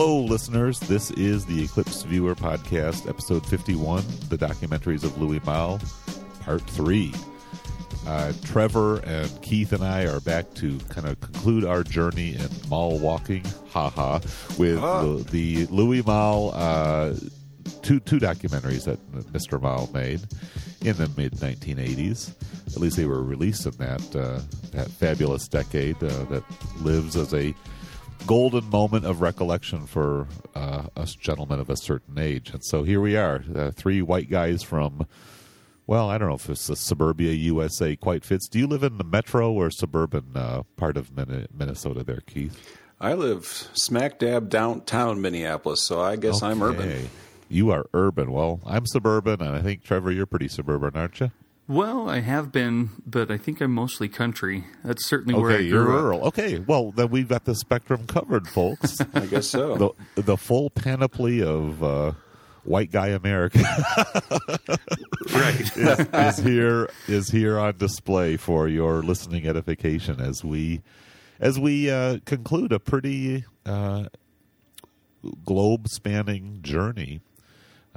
Hello, listeners. This is the Eclipse Viewer Podcast, episode 51, the documentaries of Louis Malle, part three. Uh, Trevor and Keith and I are back to kind of conclude our journey in mall walking, haha, with the, the Louis Malle uh, two two documentaries that Mr. Malle made in the mid 1980s. At least they were released in that uh, that fabulous decade uh, that lives as a golden moment of recollection for uh, us gentlemen of a certain age. And so here we are, uh, three white guys from. Well, I don't know if it's the suburbia USA quite fits. Do you live in the metro or suburban uh, part of Minnesota there, Keith? I live smack dab downtown Minneapolis, so I guess okay. I'm urban. You are urban. Well, I'm suburban, and I think Trevor, you're pretty suburban, aren't you? Well, I have been, but I think I'm mostly country. That's certainly okay, where I you're grew rural. up. Okay, well then we've got the spectrum covered, folks. I guess so. The, the full panoply of uh, white guy America right. is, is here is here on display for your listening edification as we as we uh, conclude a pretty uh, globe spanning journey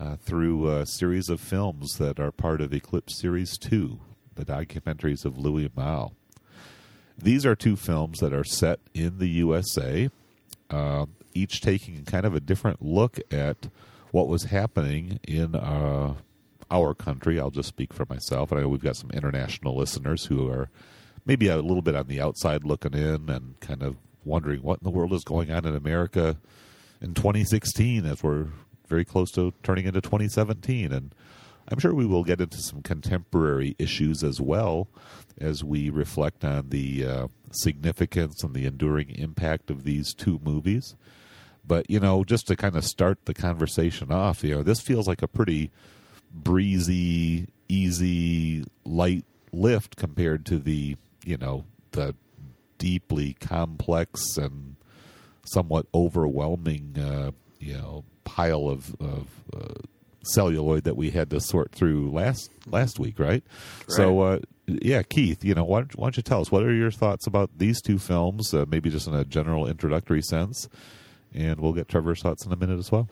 uh, through a series of films that are part of Eclipse Series 2, the documentaries of Louis Malle. These are two films that are set in the USA, uh, each taking kind of a different look at what was happening in uh, our country. I'll just speak for myself. I know we've got some international listeners who are maybe a little bit on the outside looking in and kind of wondering what in the world is going on in America in 2016 as we're very close to turning into 2017. And I'm sure we will get into some contemporary issues as well as we reflect on the uh, significance and the enduring impact of these two movies. But, you know, just to kind of start the conversation off, you know, this feels like a pretty breezy, easy, light lift compared to the, you know, the deeply complex and somewhat overwhelming, uh, you know, pile of, of uh, celluloid that we had to sort through last last week, right? Right. So, uh, yeah, Keith, you know, why don't, why don't you tell us what are your thoughts about these two films? Uh, maybe just in a general introductory sense, and we'll get Trevor's thoughts in a minute as well.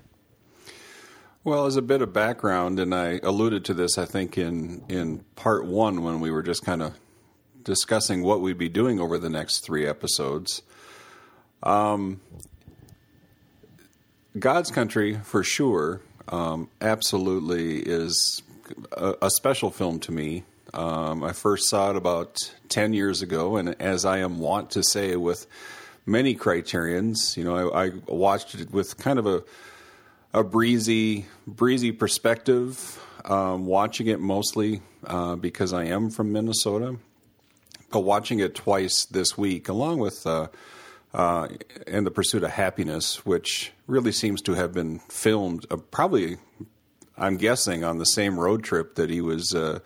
Well, as a bit of background, and I alluded to this, I think in in part one when we were just kind of discussing what we'd be doing over the next three episodes. Um, God's Country, for sure, um, absolutely is a, a special film to me. Um, I first saw it about 10 years ago, and as I am wont to say with many criterions, you know, I, I watched it with kind of a, a breezy, breezy perspective, um, watching it mostly uh, because I am from Minnesota, but watching it twice this week, along with uh, uh, "In the Pursuit of Happiness," which really seems to have been filmed uh, probably, I'm guessing, on the same road trip that he was uh,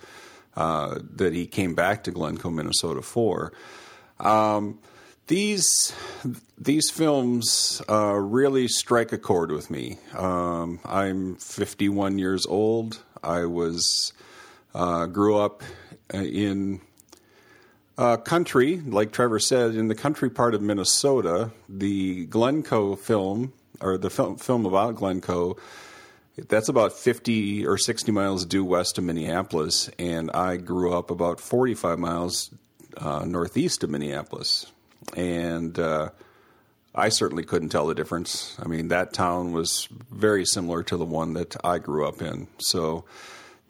uh, that he came back to Glencoe, Minnesota for. Um, these these films uh, really strike a chord with me. Um, I'm 51 years old. I was uh, grew up in uh, country, like Trevor said, in the country part of Minnesota. The Glencoe film, or the film, film about Glencoe, that's about 50 or 60 miles due west of Minneapolis, and I grew up about 45 miles uh, northeast of Minneapolis. And uh, I certainly couldn't tell the difference. I mean, that town was very similar to the one that I grew up in. So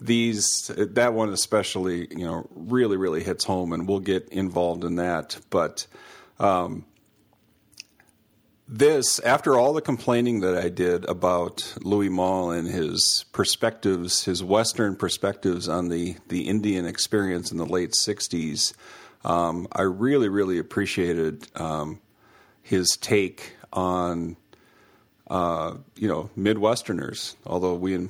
these that one especially, you know, really really hits home, and we'll get involved in that. But um, this, after all the complaining that I did about Louis Malle and his perspectives, his Western perspectives on the the Indian experience in the late '60s, um, I really really appreciated um, his take on uh, you know Midwesterners. Although we in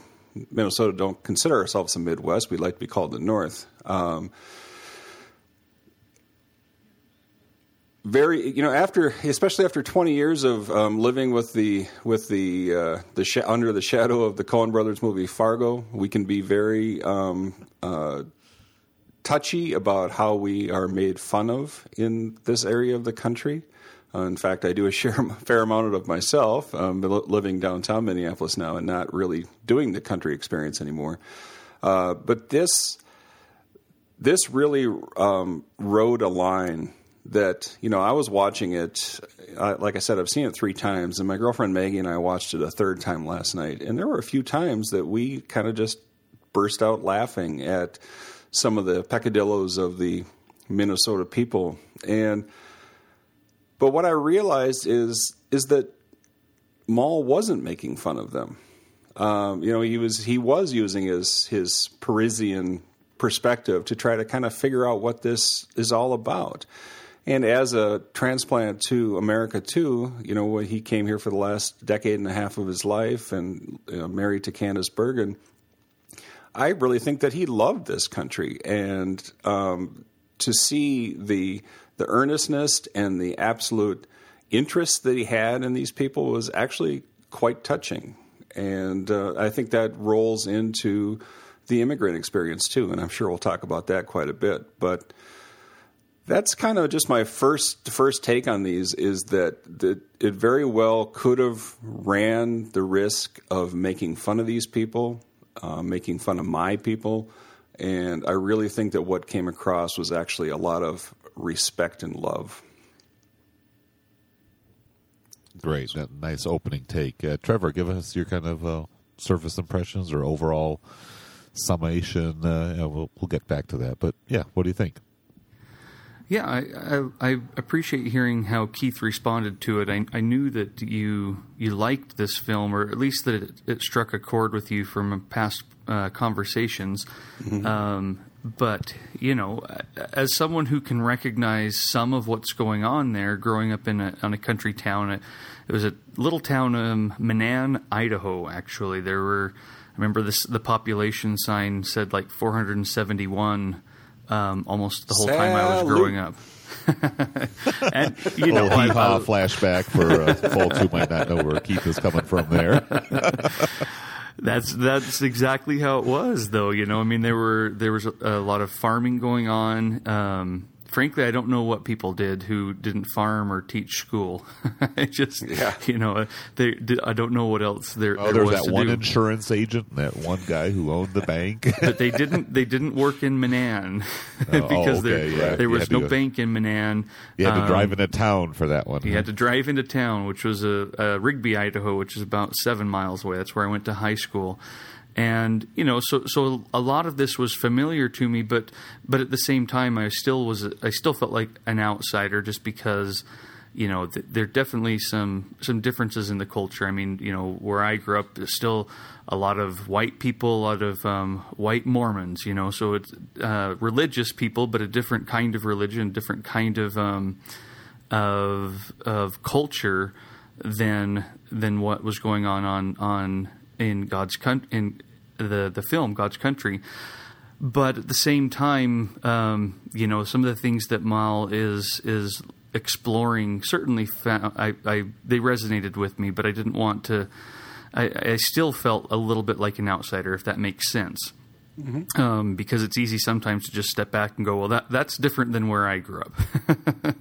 Minnesota don't consider ourselves the Midwest, we like to be called the North. Um, very, you know, after especially after 20 years of um, living with the with the uh, the sh- under the shadow of the Coen Brothers movie Fargo, we can be very um, uh, touchy about how we are made fun of in this area of the country. Uh, in fact, I do a share, fair amount of myself, um, living downtown Minneapolis now and not really doing the country experience anymore. Uh, but this this really um, rode a line that you know I was watching it. Uh, like I said, I've seen it three times, and my girlfriend Maggie and I watched it a third time last night. And there were a few times that we kind of just burst out laughing at some of the peccadillos of the Minnesota people. And but what I realized is is that Malle wasn't making fun of them. Um, you know, he was he was using his his Parisian perspective to try to kind of figure out what this is all about. And as a transplant to America too, you know, he came here for the last decade and a half of his life and you know, married to Candice Bergen. I really think that he loved this country, and um, to see the the earnestness and the absolute interest that he had in these people was actually quite touching. And uh, I think that rolls into the immigrant experience too, and I'm sure we'll talk about that quite a bit. But that's kind of just my first first take on these is that, it very well could have ran the risk of making fun of these people, uh, making fun of my people, and I really think that what came across was actually a lot of respect and love. Great, that nice opening take, uh, Trevor. Give us your kind of uh, surface impressions or overall summation. Uh, we'll we'll get back to that, but yeah, what do you think? Yeah, I, I, I, appreciate hearing how Keith responded to it. I, I, knew that you you liked this film, or at least that it, it struck a chord with you from past uh, conversations. Mm-hmm. Um, but you know, as someone who can recognize some of what's going on there, growing up in a, on a country town, it, it was a little town, um, Menan, Idaho. Actually, there were. I remember this. The population sign said like 471 um, almost the whole Salute. time I was growing up. and you know, a little flashback for uh, folks who might not know where Keith is coming from there. that's that's exactly how it was, though. You know, I mean, there were there was a, a lot of farming going on. Um, frankly, I don't know what people did who didn't farm or teach school. I just, yeah. you know, they, I don't know what else there. Oh, there was that one do. insurance agent, that one guy who owned the bank. but they didn't. They didn't work in Menan because oh, okay, there, yeah. there was no bank in Menan. You had to um, drive into town for that one. You huh? had to drive into town, which was a, a Rigby, Idaho, which is about seven miles away. That's where I went to high school and you know so so a lot of this was familiar to me but but at the same time I still was I still felt like an outsider just because you know th- there are definitely some some differences in the culture. I mean you know where I grew up there's still a lot of white people a lot of um, white Mormons you know so it's uh, religious people but a different kind of religion different kind of um, of of culture than than what was going on on on in God's con- in the the film God's Country. But at the same time, um, you know, some of the things that Malle is is exploring certainly found, I, I they resonated with me, but I didn't want to. I, I still felt a little bit like an outsider, if that makes sense. Mm-hmm. Um, because it's easy sometimes to just step back and go, well, that that's different than where I grew up.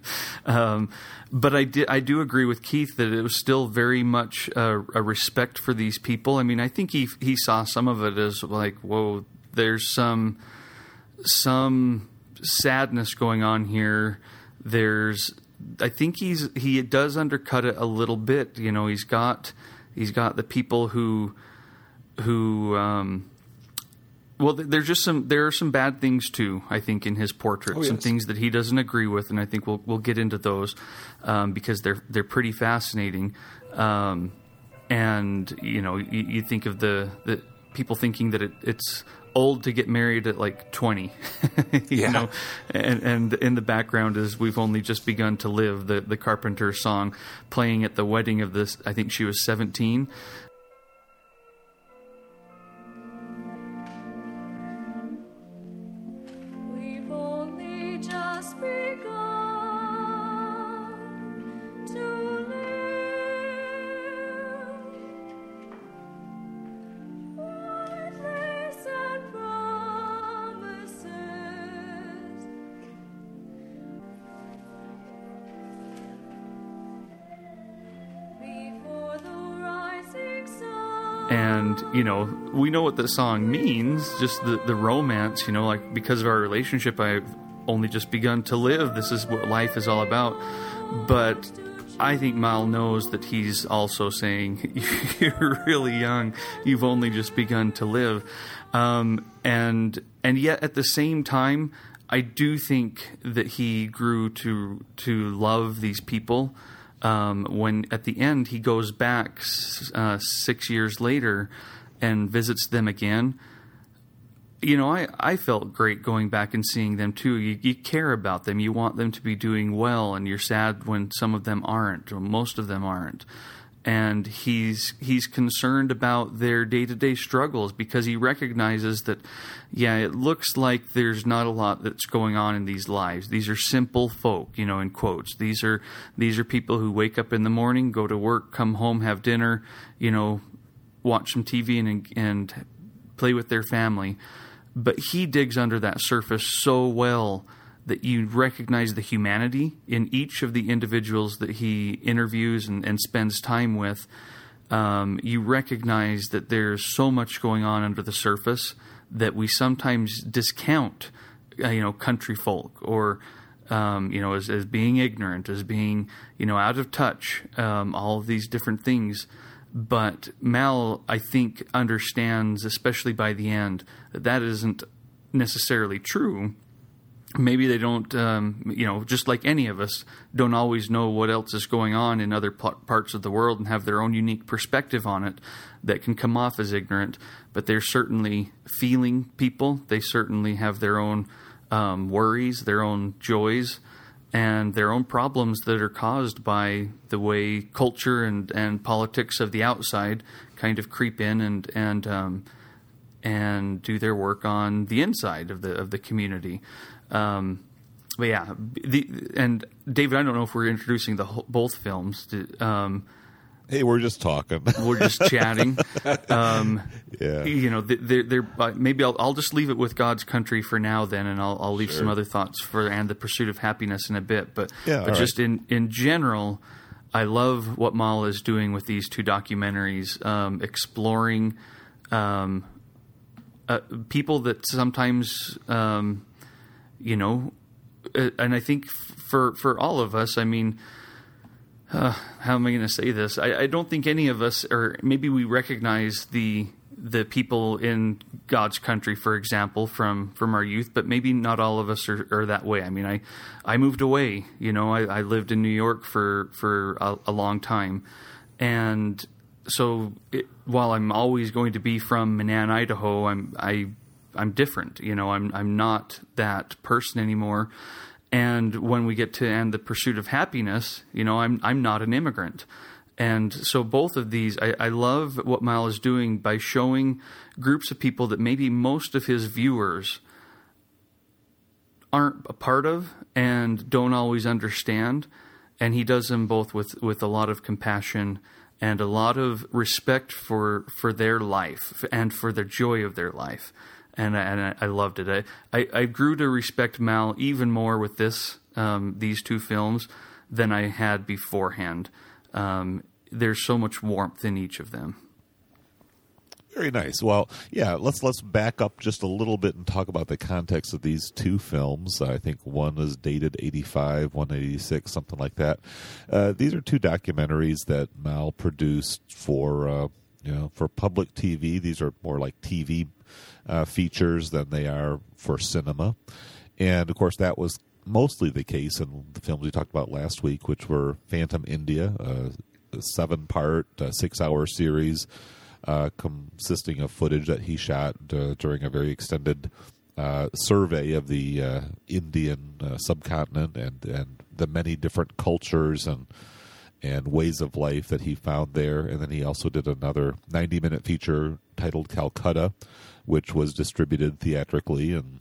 um, but I did I do agree with Keith that it was still very much a, a, respect for these people. I mean, I think he he saw some of it as like, whoa, there's some some sadness going on here. There's I think he's he does undercut it a little bit. You know, he's got he's got the people who who um, well, there's just some there are some bad things too. I think in his portrait, oh, some things that he doesn't agree with, and I think we'll we'll get into those um, because they're they're pretty fascinating. Um, and you know, you, you, think of the the people thinking that it, it's old to get married at like 20 you yeah. know and and in the background is we've only just begun to live the the carpenter song playing at the wedding of this i think she was 17 you know we know what the song means just the the romance you know like because of our relationship i've only just begun to live this is what life is all about but I think Malle knows that he's also saying, "You're really young. You've only just begun to live," um, and and yet at the same time, I do think that he grew to to love these people. Um, when at the end he goes back uh, six years later and visits them again you know, I, I felt great going back and seeing them too. You, you care about them. You want them to be doing well, and you're sad when some of them aren't, or most of them aren't. And he's he's concerned about their day to day struggles because he recognizes that, yeah, it looks like there's not a lot that's going on in these lives. These are simple folk, you know, in quotes. These are these are people who wake up in the morning, go to work, come home, have dinner, you know, watch some TV and and play with their family but he digs under that surface so well that you recognize the humanity in each of the individuals that he interviews and, and spends time with. Um, you recognize that there's so much going on under the surface that we sometimes discount, uh, you know, country folk or um, you know, as, as being ignorant, as being you know out of touch, um, all of these different things. But Malle, I think, understands, especially by the end, that that isn't necessarily true. Maybe they don't, um, you know, just like any of us, don't always know what else is going on in other parts of the world and have their own unique perspective on it that can come off as ignorant. But they're certainly feeling people. They certainly have their own um, worries, their own joys and their own problems that are caused by the way culture and, and politics of the outside kind of creep in and and um, and do their work on the inside of the of the community. Um, but yeah, the, and David, I don't know if we're introducing the whole, both films. To, um, Hey, we're just talking. We're just chatting. Um, yeah. You know, they're, they're, uh, maybe I'll, I'll just leave it with God's country for now, then, and I'll, I'll leave sure. some other thoughts for and the pursuit of happiness in a bit. But, yeah, but just right. in in general, I love what Malle is doing with these two documentaries, um, exploring um, uh, people that sometimes, um, you know, uh, and I think for for all of us, I mean uh, how am I going to say this? I, I, don't think any of us, or maybe we recognize the the people in God's country, for example, from from our youth, but maybe not all of us are, are that way. I mean, I I moved away. You know, I, I lived in New York for for a, a long time, and so it, while I'm always going to be from Menan, Idaho, I'm I I'm different. You know, I'm I'm not that person anymore. And when we get to end the pursuit of happiness, you know, I'm I'm not an immigrant. And so both of these, I, I, love what Malle is doing by showing groups of people that maybe most of his viewers aren't a part of and don't always understand. And he does them both with, with a lot of compassion and a lot of respect for for their life and for the joy of their life and and I, loved it. I, I, I grew to respect Malle even more with this um, these two films than I had beforehand. Um, there's so much warmth in each of them. Very nice. Well, yeah, let's let's back up just a little bit and talk about the context of these two films. I think one is dated 85, one 86, something like that. Uh, these are two documentaries that Malle produced for uh, you know for public TV. These are more like TV uh, features than they are for cinema. And of course, that was mostly the case in the films we talked about last week, which were Phantom India, a seven part, uh, six hour series uh, consisting of footage that he shot uh, during a very extended uh, survey of the uh, Indian subcontinent and, and the many different cultures and and ways of life that he found there. And then he also did another 90 minute feature titled Calcutta, which was distributed theatrically and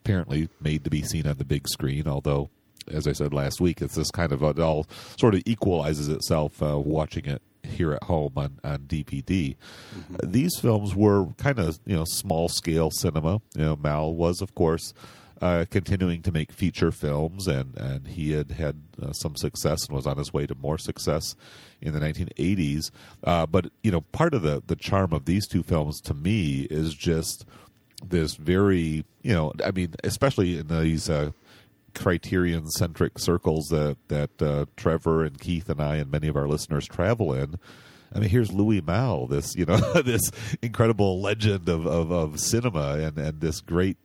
apparently made to be seen on the big screen. Although, as I said last week, it's this kind of it all sort of equalizes itself uh, watching it here at home on, on DVD. Mm-hmm. These films were kind of you know small scale cinema. You know, Malle was of course uh, continuing to make feature films, and, and he had had uh, some success and was on his way to more success in the 1980s. Uh, but you know, part of the the charm of these two films to me is just this very you know, I mean, especially in these. Uh, criterion centric circles that that uh, Trevor and Keith and I and many of our listeners travel in. I mean, here's Louis Malle, this you know, this incredible legend of, of, of cinema, and, and this great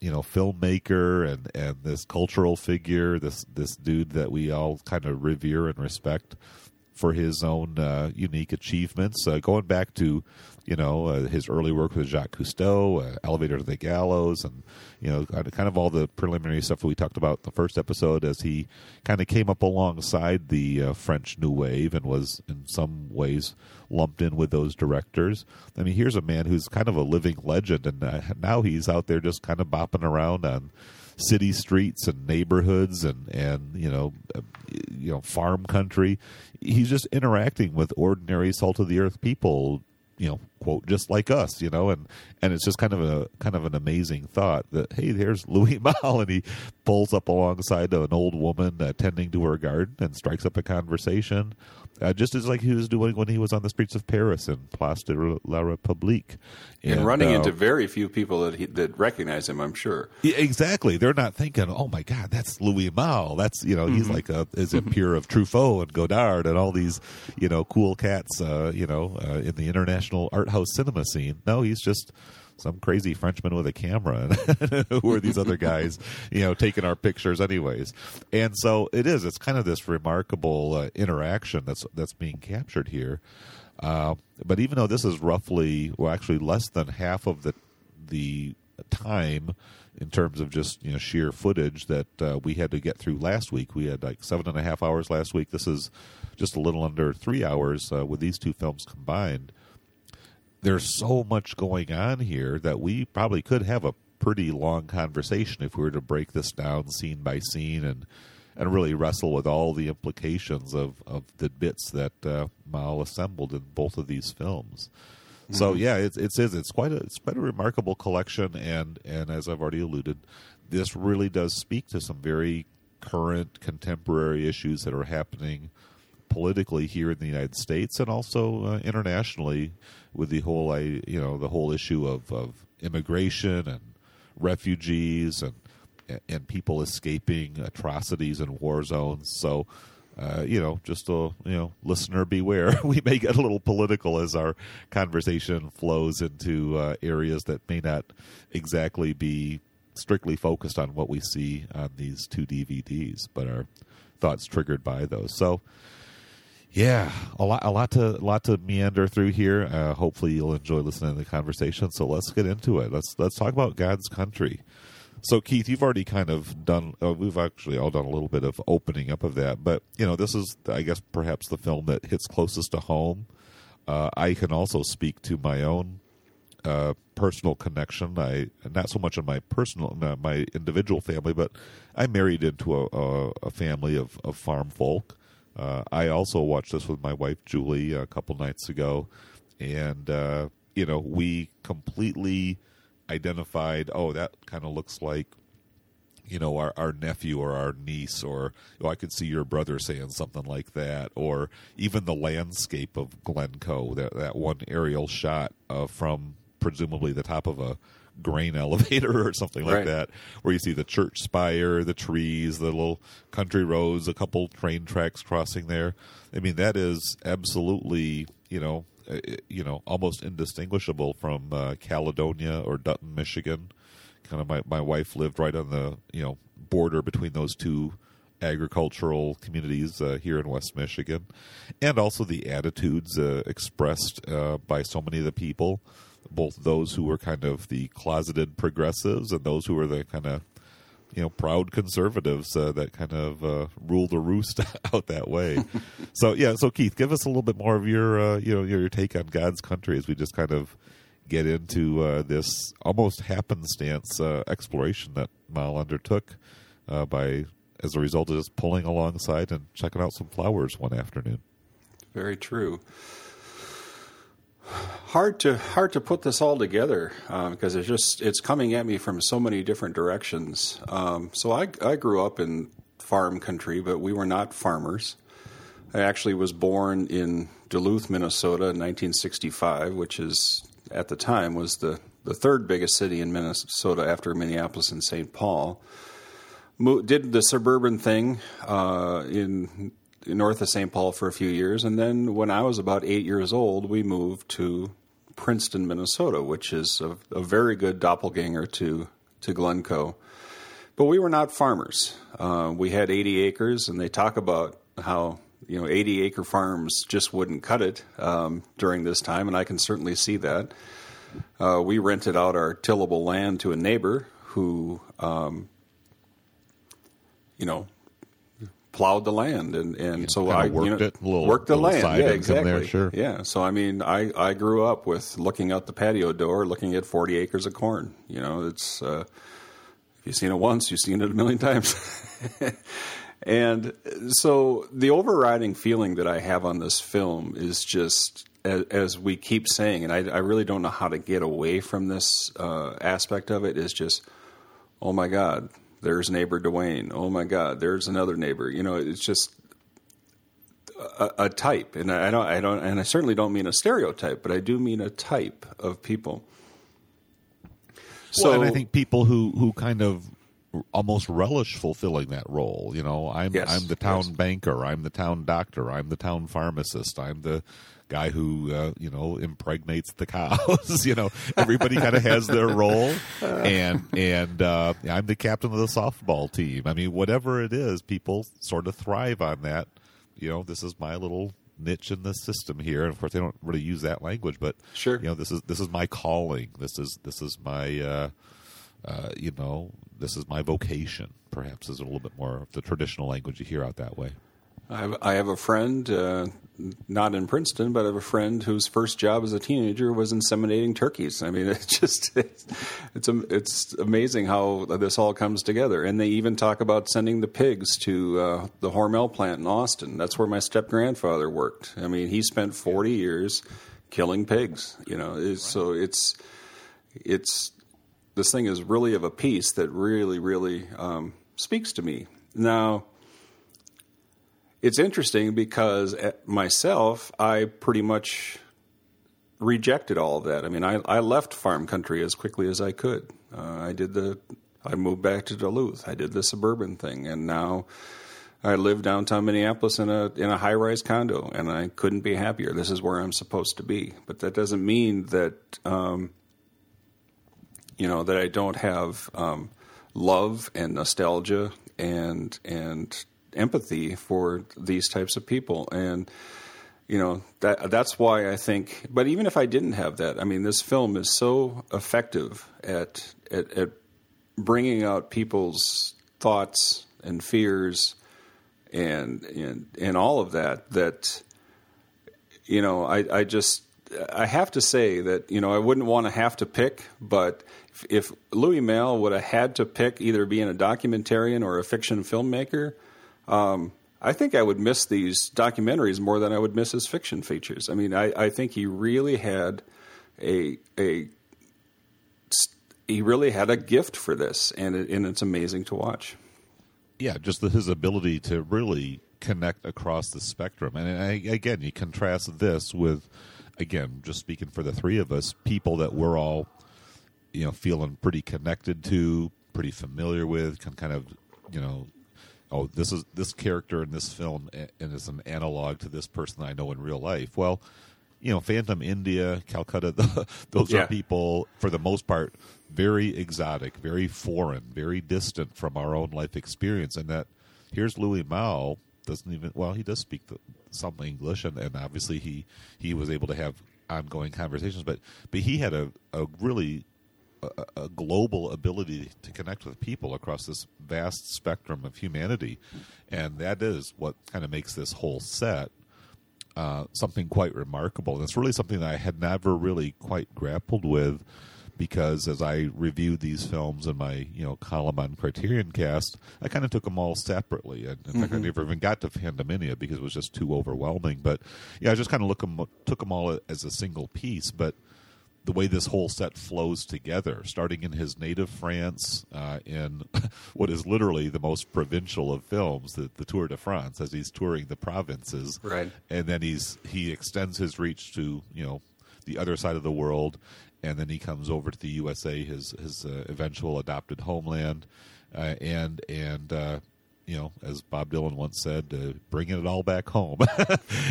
you know filmmaker and and this cultural figure this this dude that we all kind of revere and respect for his own uh, unique achievements. Uh, going back to you know uh, his early work with Jacques Cousteau uh, Elevator to the Gallows and you know kind of all the preliminary stuff we talked about in the first episode as he kind of came up alongside the uh, French New Wave and was in some ways lumped in with those directors. I mean, here's a man who's kind of a living legend, and uh, now he's out there just kind of bopping around on city streets and neighborhoods and and you know uh, you know farm country. He's just interacting with ordinary salt of the earth people you know quote just like us you know and and it's just kind of a kind of an amazing thought that hey there's louis malle and he pulls up alongside an old woman uh, tending to her garden and strikes up a conversation uh, just as like he was doing when he was on the streets of paris in place de la republique and, and running uh, into very few people that he, that recognize him i'm sure yeah, exactly they're not thinking oh my god that's louis malle that's you know mm-hmm. he's like a is a peer of truffaut and godard and all these you know cool cats uh, you know uh, in the international art house cinema scene. No, he's just some crazy Frenchman with a camera. Who are these other guys, you know, taking our pictures anyways? And so it is. It's kind of this remarkable uh, interaction that's that's being captured here. Uh, but even though this is roughly, well, actually less than half of the the time in terms of just you know sheer footage that uh, we had to get through last week. We had like seven and a half hours last week. This is just a little under three hours uh, with these two films combined there's so much going on here that we probably could have a pretty long conversation if we were to break this down scene by scene and and really wrestle with all the implications of, of the bits that uh, Malle assembled in both of these films. Mm-hmm. So yeah, it's it's it's quite a it's quite a remarkable collection, and and as I've already alluded, this really does speak to some very current contemporary issues that are happening politically here in the United States and also uh, internationally with the whole I you know the whole issue of, of immigration and refugees and and people escaping atrocities and war zones. So, uh, you know, just a you know, listener beware. we may get a little political as our conversation flows into uh, areas that may not exactly be strictly focused on what we see on these two DVDs, but are thoughts triggered by those. So, yeah, a lot, a lot to, a lot to meander through here. Uh, hopefully, you'll enjoy listening to the conversation. So let's get into it. Let's let's talk about God's country. So, Keith, you've already kind of done. Uh, we've actually all done a little bit of opening up of that, but you know, this is, I guess, perhaps the film that hits closest to home. Uh, I can also speak to my own uh, personal connection. I not so much in my personal, my individual family, but I married into a, a, a family of, of farm folk. Uh, I also watched this with my wife Julie a couple nights ago, and uh, you know we completely identified. Oh, that kind of looks like you know our, our nephew or our niece, or oh, I could see your brother saying something like that, or even the landscape of Glencoe. That that one aerial shot uh, from presumably the top of a grain elevator or something like right. that, where you see the church spire, the trees, the little country roads, a couple train tracks crossing there. I mean, that is absolutely, you know, uh, you know, almost indistinguishable from uh, Caledonia or Dutton, Michigan. Kind of, my my wife lived right on the you know border between those two agricultural communities uh, here in West Michigan, and also the attitudes uh, expressed uh, by so many of the people both those who were kind of the closeted progressives and those who were the kind of you know proud conservatives uh, that kind of uh, the roost out that way. so yeah, so Keith, give us a little bit more of your uh, you know your take on God's country as we just kind of get into uh, this almost happenstance uh, exploration that Malle undertook uh, by as a result of just pulling alongside and checking out some flowers one afternoon. Very true. Hard to hard to put this all together um, because it's just it's coming at me from so many different directions. Um, so I I grew up in farm country, but we were not farmers. I actually was born in Duluth, Minnesota, in 1965, which is at the time was the the third biggest city in Minnesota after Minneapolis and St. Paul. Mo- did the suburban thing uh, in north of St. Paul for a few years, and then when I was about eight years old, we moved to Princeton, Minnesota, which is a, a very good doppelganger to to Glencoe. But we were not farmers. Uh, we had 80 acres, and they talk about how you know 80 acre farms just wouldn't cut it um, during this time, and I can certainly see that. Uh, we rented out our tillable land to a neighbor who, um, you know, plowed the land, and and so I worked you know, it, little, worked the land. Yeah, exactly. There, sure. Yeah. So I mean, I I grew up with looking out the patio door, looking at forty acres of corn. You know, it's uh, if you've seen it once, you've seen it a million times. and so the overriding feeling that I have on this film is just. As, as we keep saying, and I, I, really don't know how to get away from this uh, aspect of it, is just, oh my God, there's neighbor Dwayne. Oh my God, there's another neighbor. You know, it's just a, a, type, and I don't, I don't, and I certainly don't mean a stereotype, but I do mean a type of people. So, well, and I think people who who kind of almost relish fulfilling that role. You know, I'm yes, I'm the town yes. banker, I'm the town doctor, I'm the town pharmacist, I'm the guy who uh, you know impregnates the cows. you know, everybody kind of has their role, and and uh, I'm the captain of the softball team. I mean, whatever it is, people sort of thrive on that. You know, this is my little niche in the system here. And of course, they don't really use that language, but sure, you know, this is this is my calling. This is this is my. Uh, uh, you know, this is my vocation. Perhaps is a little bit more of the traditional language you hear out that way. I have, I have a friend, uh, not in Princeton, but I have a friend whose first job as a teenager was inseminating turkeys. I mean, it's just it's it's, it's amazing how this all comes together. And they even talk about sending the pigs to uh, the Hormel plant in Austin. That's where my step grandfather worked. I mean, he spent forty years killing pigs. You know, it's, so it's it's this thing is really of a piece that really really um, speaks to me now it's interesting because myself, I pretty much rejected all of that. I mean, I, I left farm country as quickly as I could. Uh, I did the, I moved back to Duluth. I did the suburban thing, and now I live downtown Minneapolis in a in a high rise condo, and I couldn't be happier. This is where I'm supposed to be. But that doesn't mean that, um, you know, that I don't have um, love and nostalgia and and empathy for these types of people. And you know that that's why I think but even if I didn't have that I mean this film is so effective at at, at bringing out people's thoughts and fears and and and all of that that you know I I just I have to say that you know I wouldn't want to have to pick but if, Louis Malle would have had to pick either being a documentarian or a fiction filmmaker um, I think I would miss these documentaries more than I would miss his fiction features. I mean, I, I think he really had a a he really had a gift for this, and it, and it's amazing to watch. Yeah, just the, his ability to really connect across the spectrum, and I, again, you contrast this with, again, just speaking for the three of us, people that we're all, you know, feeling pretty connected to, pretty familiar with, can kind of, you know, oh, this is this character in this film, and it's an analog to this person I know in real life. Well, you know, Phantom India, Calcutta, the, those yeah. are people for the most part very exotic, very foreign, very distant from our own life experience, and that here's Louis Malle doesn't even well he does speak the, some English and, and obviously he he was able to have ongoing conversations but but he had a, a really a, a, global ability to connect with people across this vast spectrum of humanity, and that is what kind of makes this whole set uh, something quite remarkable. And it's really something that I had never really quite grappled with because as I reviewed these films in my you know column on Criterion Cast, I kind of took them all separately. And in fact, I never even got to Phantom India because it was just too overwhelming. But yeah, I just kind of look them, took them all as a single piece. But the way this whole set flows together, starting in his native France, uh, in what is literally the most provincial of films, the, the Tour de France, as he's touring the provinces, Right. And then he's he extends his reach to you know the other side of the world, and then he comes over to the USA, his his uh, eventual adopted homeland, uh, and and. You know, as Bob Dylan once said, uh, bringing it all back home,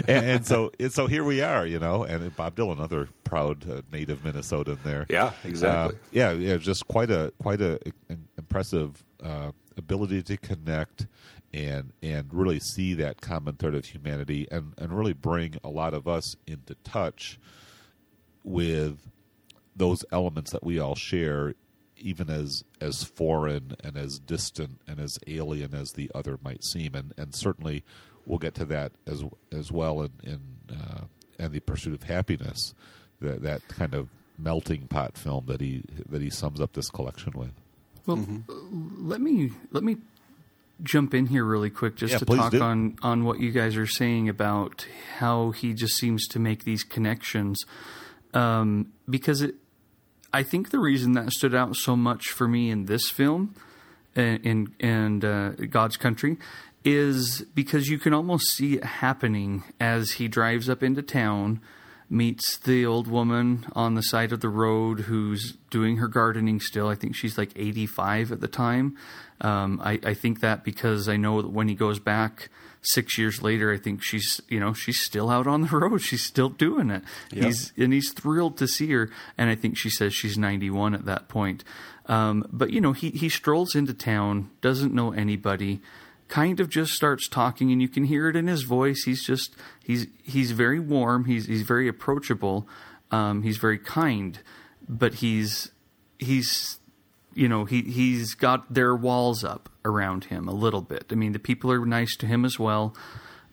and, and so and so here we are, you know, and Bob Dylan, another proud uh, native Minnesotan there, Yeah, exactly. uh, yeah, yeah, just quite a quite a an impressive uh, ability to connect and and really see that common thread of humanity and and really bring a lot of us into touch with those elements that we all share even as as foreign and as distant and as alien as the other might seem. And and certainly we'll get to that as as well in in uh, and the pursuit of happiness that that kind of melting pot film that he that he sums up this collection with. Well, let me let me jump in here really quick just Yeah, to talk do. on on what you guys are saying about how he just seems to make these connections. Um, because it I think the reason that stood out so much for me in this film and in and uh, God's Country is because you can almost see it happening as he drives up into town meets the old woman on the side of the road who's doing her gardening still. I think she's like 85 at the time. Um, I, I think that because I know that when he goes back six years later, I think she's you know she's still out on the road. She's still doing it. He's and he's thrilled to see her. And I think she says she's 91 at that point. Um, but you know he he strolls into town, doesn't know anybody kind of just starts talking and you can hear it in his voice he's just he's he's very warm he's he's very approachable um, he's very kind but he's he's you know he he's got their walls up around him a little bit i mean the people are nice to him as well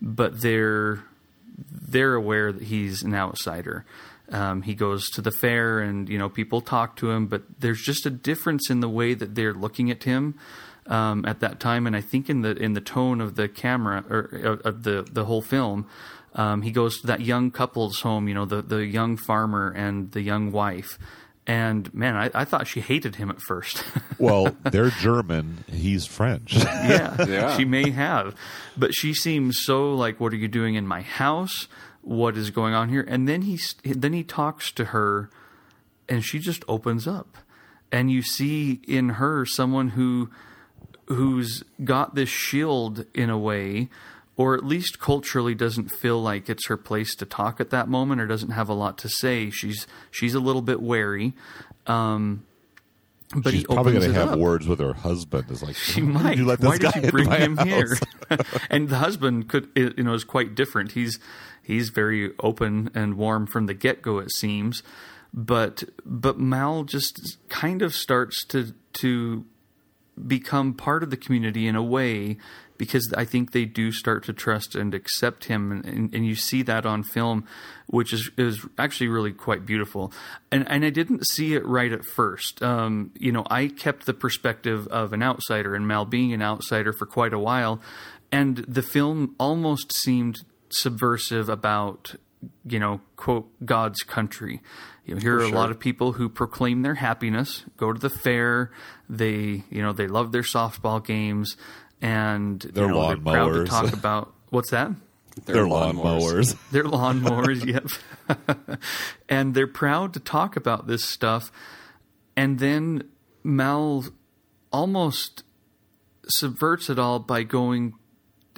but they're they're aware that he's an outsider um, he goes to the fair and you know people talk to him but there's just a difference in the way that they're looking at him um, at that time, and I think in the in the tone of the camera or of the the whole film, um, he goes to that young couple's home. You know, the the young farmer and the young wife. And man, I, I thought she hated him at first. well they're german he's french yeah, Yeah. she may have, but she seems so like, "What are you doing in my house? What is going on here?" And then he then he talks to her, and she just opens up, and you see in her someone who who's got this shield in a way or at least culturally doesn't feel like it's her place to talk at that moment or doesn't have a lot to say she's she's a little bit wary um but she's he probably going to have up. worse with her husband is like She might. you let this Why guy did you bring him house?" here? and the husband could, you know, is quite different. He's he's very open and warm from the get go. It seems, but but Malle just kind of starts to to become part of the community in a way because I think they do start to trust and accept him, and, and, and you see that on film, which is is actually really quite beautiful. And and I didn't see it right at first. Um, you know, I kept the perspective of an outsider, and Malle being an outsider for quite a while, and the film almost seemed subversive about you know quote God's country. You know, here are a lot of people who proclaim their happiness, go to the fair, they you know they love their softball games, and Their you know, they're proud to lawnmowers. talk about what's that? Their lawnmowers. Their lawnmowers, yep. and they're proud to talk about this stuff. And then Malle almost subverts it all by going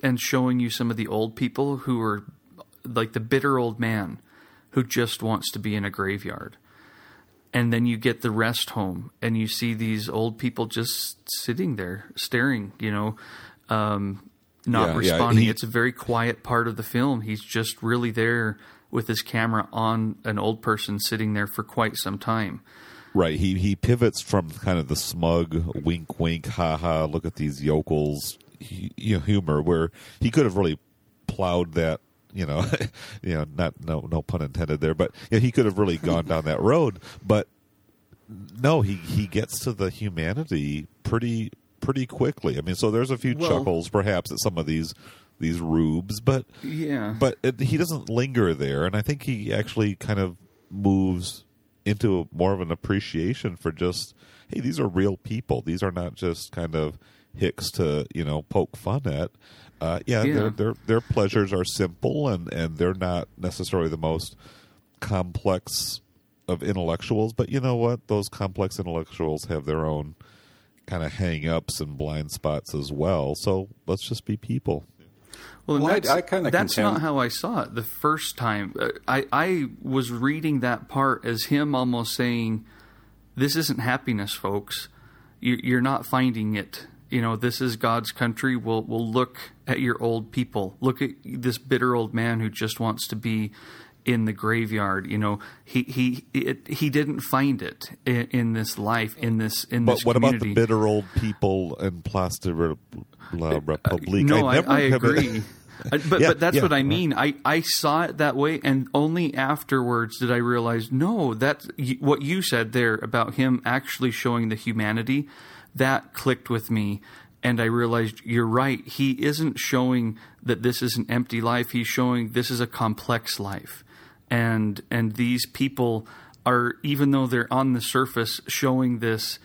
and showing you some of the old people who are like the bitter old man who just wants to be in a graveyard. And then you get the rest home and you see these old people just sitting there staring, you know, um, not Yeah, yeah, responding. he- it's a very quiet part of the film. He's just really there with his camera on an old person sitting there for quite some time. Right. He he pivots from kind of the smug wink wink ha ha look at these yokels you humor where he could have really plowed that you know you know not no no pun intended there but yeah, he could have really gone down that road but no, he he gets to the humanity pretty pretty quickly. I mean, so there's a few Well- chuckles perhaps at some of these these rubes, but Yeah. but it, he doesn't linger there, and I think he actually kind of moves into more of an appreciation for just hey, these are real people. These are not just kind of hicks to you know poke fun at. Uh, yeah, Yeah. Their, their their pleasures are simple, and and they're not necessarily the most complex of intellectuals. But you know what? Those complex intellectuals have their own kind of hang ups and blind spots as well. So let's just be people. Well, Well, I- that's, I kinda that's contend- not how I saw it the first time. Uh, I I was reading that part as him almost saying, "This isn't happiness, folks. You, you're not finding it. You know, this is God's country. We'll we'll look at your old people. Look at this bitter old man who just wants to be." In the graveyard, you know, he he it, he didn't find it in, in this life, in this in But this what about the bitter old people in Place de Re- La Republique? No, I, never I, agree. Uh, but Yeah, but that's yeah, what I right. mean. I, I saw it that way, and only afterwards did I realize no, that what you said there about him actually showing the humanity that clicked with me, and I realized you're right. He isn't showing that this is an empty life. He's showing this is a complex life, and and these people are even though they're on the surface showing this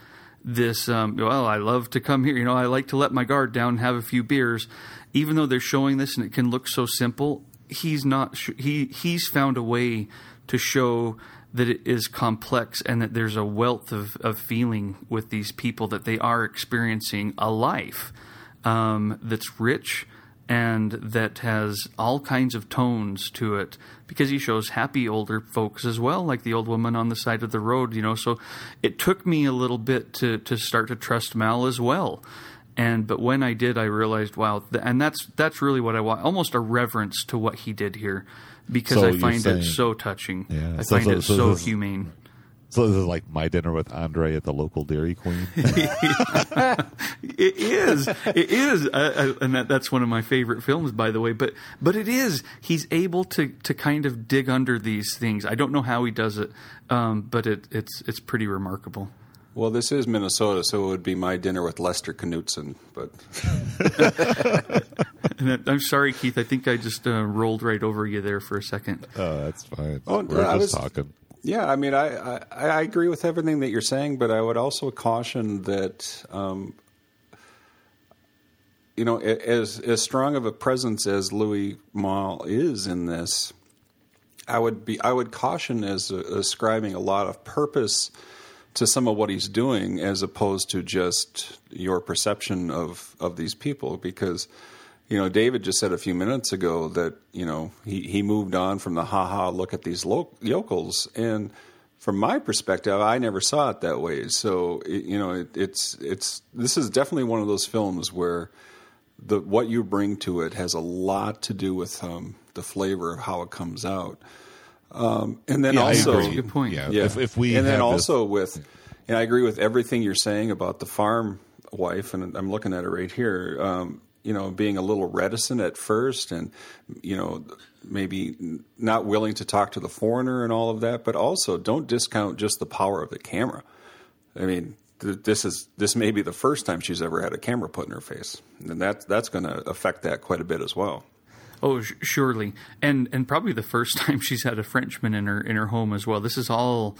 this um, well i love to come here you know i like to let my guard down and have a few beers even though they're showing this and it can look so simple he's not he he's found a way to show that it is complex and that there's a wealth of, of feeling with these people that they are experiencing a life um, that's rich and that has all kinds of tones to it because he shows happy older folks as well like the old woman on the side of the road you know. So it took me a little bit to to start to trust Malle as well. And but when I did I realized wow th- and that's that's really what I want almost a reverence to what he did here because So I find saying- it so touching Yeah, I so- find so- it so this- humane So this is like my dinner with Andre at the local Dairy Queen. It is. It is, and that, that's one of my favorite films, by the way. But but it is. He's able to to kind of dig under these things. I don't know how he does it, um, but it, it's it's pretty remarkable. Well, this is Minnesota, so it would be my dinner with Lester Knutson. But And I'm sorry, Keith. I think I just uh, rolled right over you there for a second. oh, that's fine. Oh, We're I just was- talking. yeah, I mean, I, I I agree with everything that you're saying, but I would also caution that. Um, you know, as as strong of a presence as Louis Malle is in this, I would be I would caution as uh, ascribing a lot of purpose to some of what he's doing as opposed to just your perception of of these people. Because you know David just said a few minutes ago that you know he he moved on from the ha ha look at these lo- yokels. And from my perspective I never saw it that way. So it, you know it, it's it's this is definitely one of those films where the what you bring to it has a lot to do with um, the flavor of how it comes out. Um, and then Yeah, I also, agree. Good point. Yeah, yeah. If, if we and then have this- also with, and I agree with everything you're saying about the farm wife, and I'm looking at it right here. Um, you know, being a little reticent at first, and you know, maybe not willing to talk to the foreigner and all of that, but also don't discount just the power of the camera. I mean, th- this is this may be the first time she's ever had a camera put in her face, and that that's going to affect that quite a bit as well. Oh, sh- surely, and and probably the first time she's had a Frenchman in her in her home as well. This is all,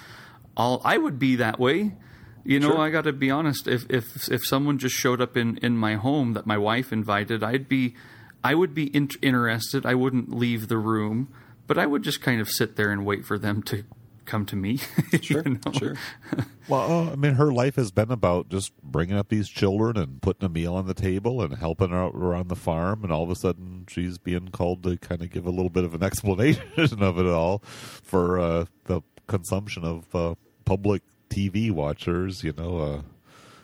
all. I would be that way. You know, Sure. I got to be honest. If if if someone just showed up in in my home that my wife invited, I'd be, I would be in- interested. I wouldn't leave the room, but I would just kind of sit there and wait for them to come to me. Sure, you know? sure. Well, uh, I mean, her life has been about just bringing up these children and putting a meal on the table and helping her out around the farm. And all of a sudden, she's being called to kind of give a little bit of an explanation of it all for uh, the consumption of uh, public TV watchers. You know, uh,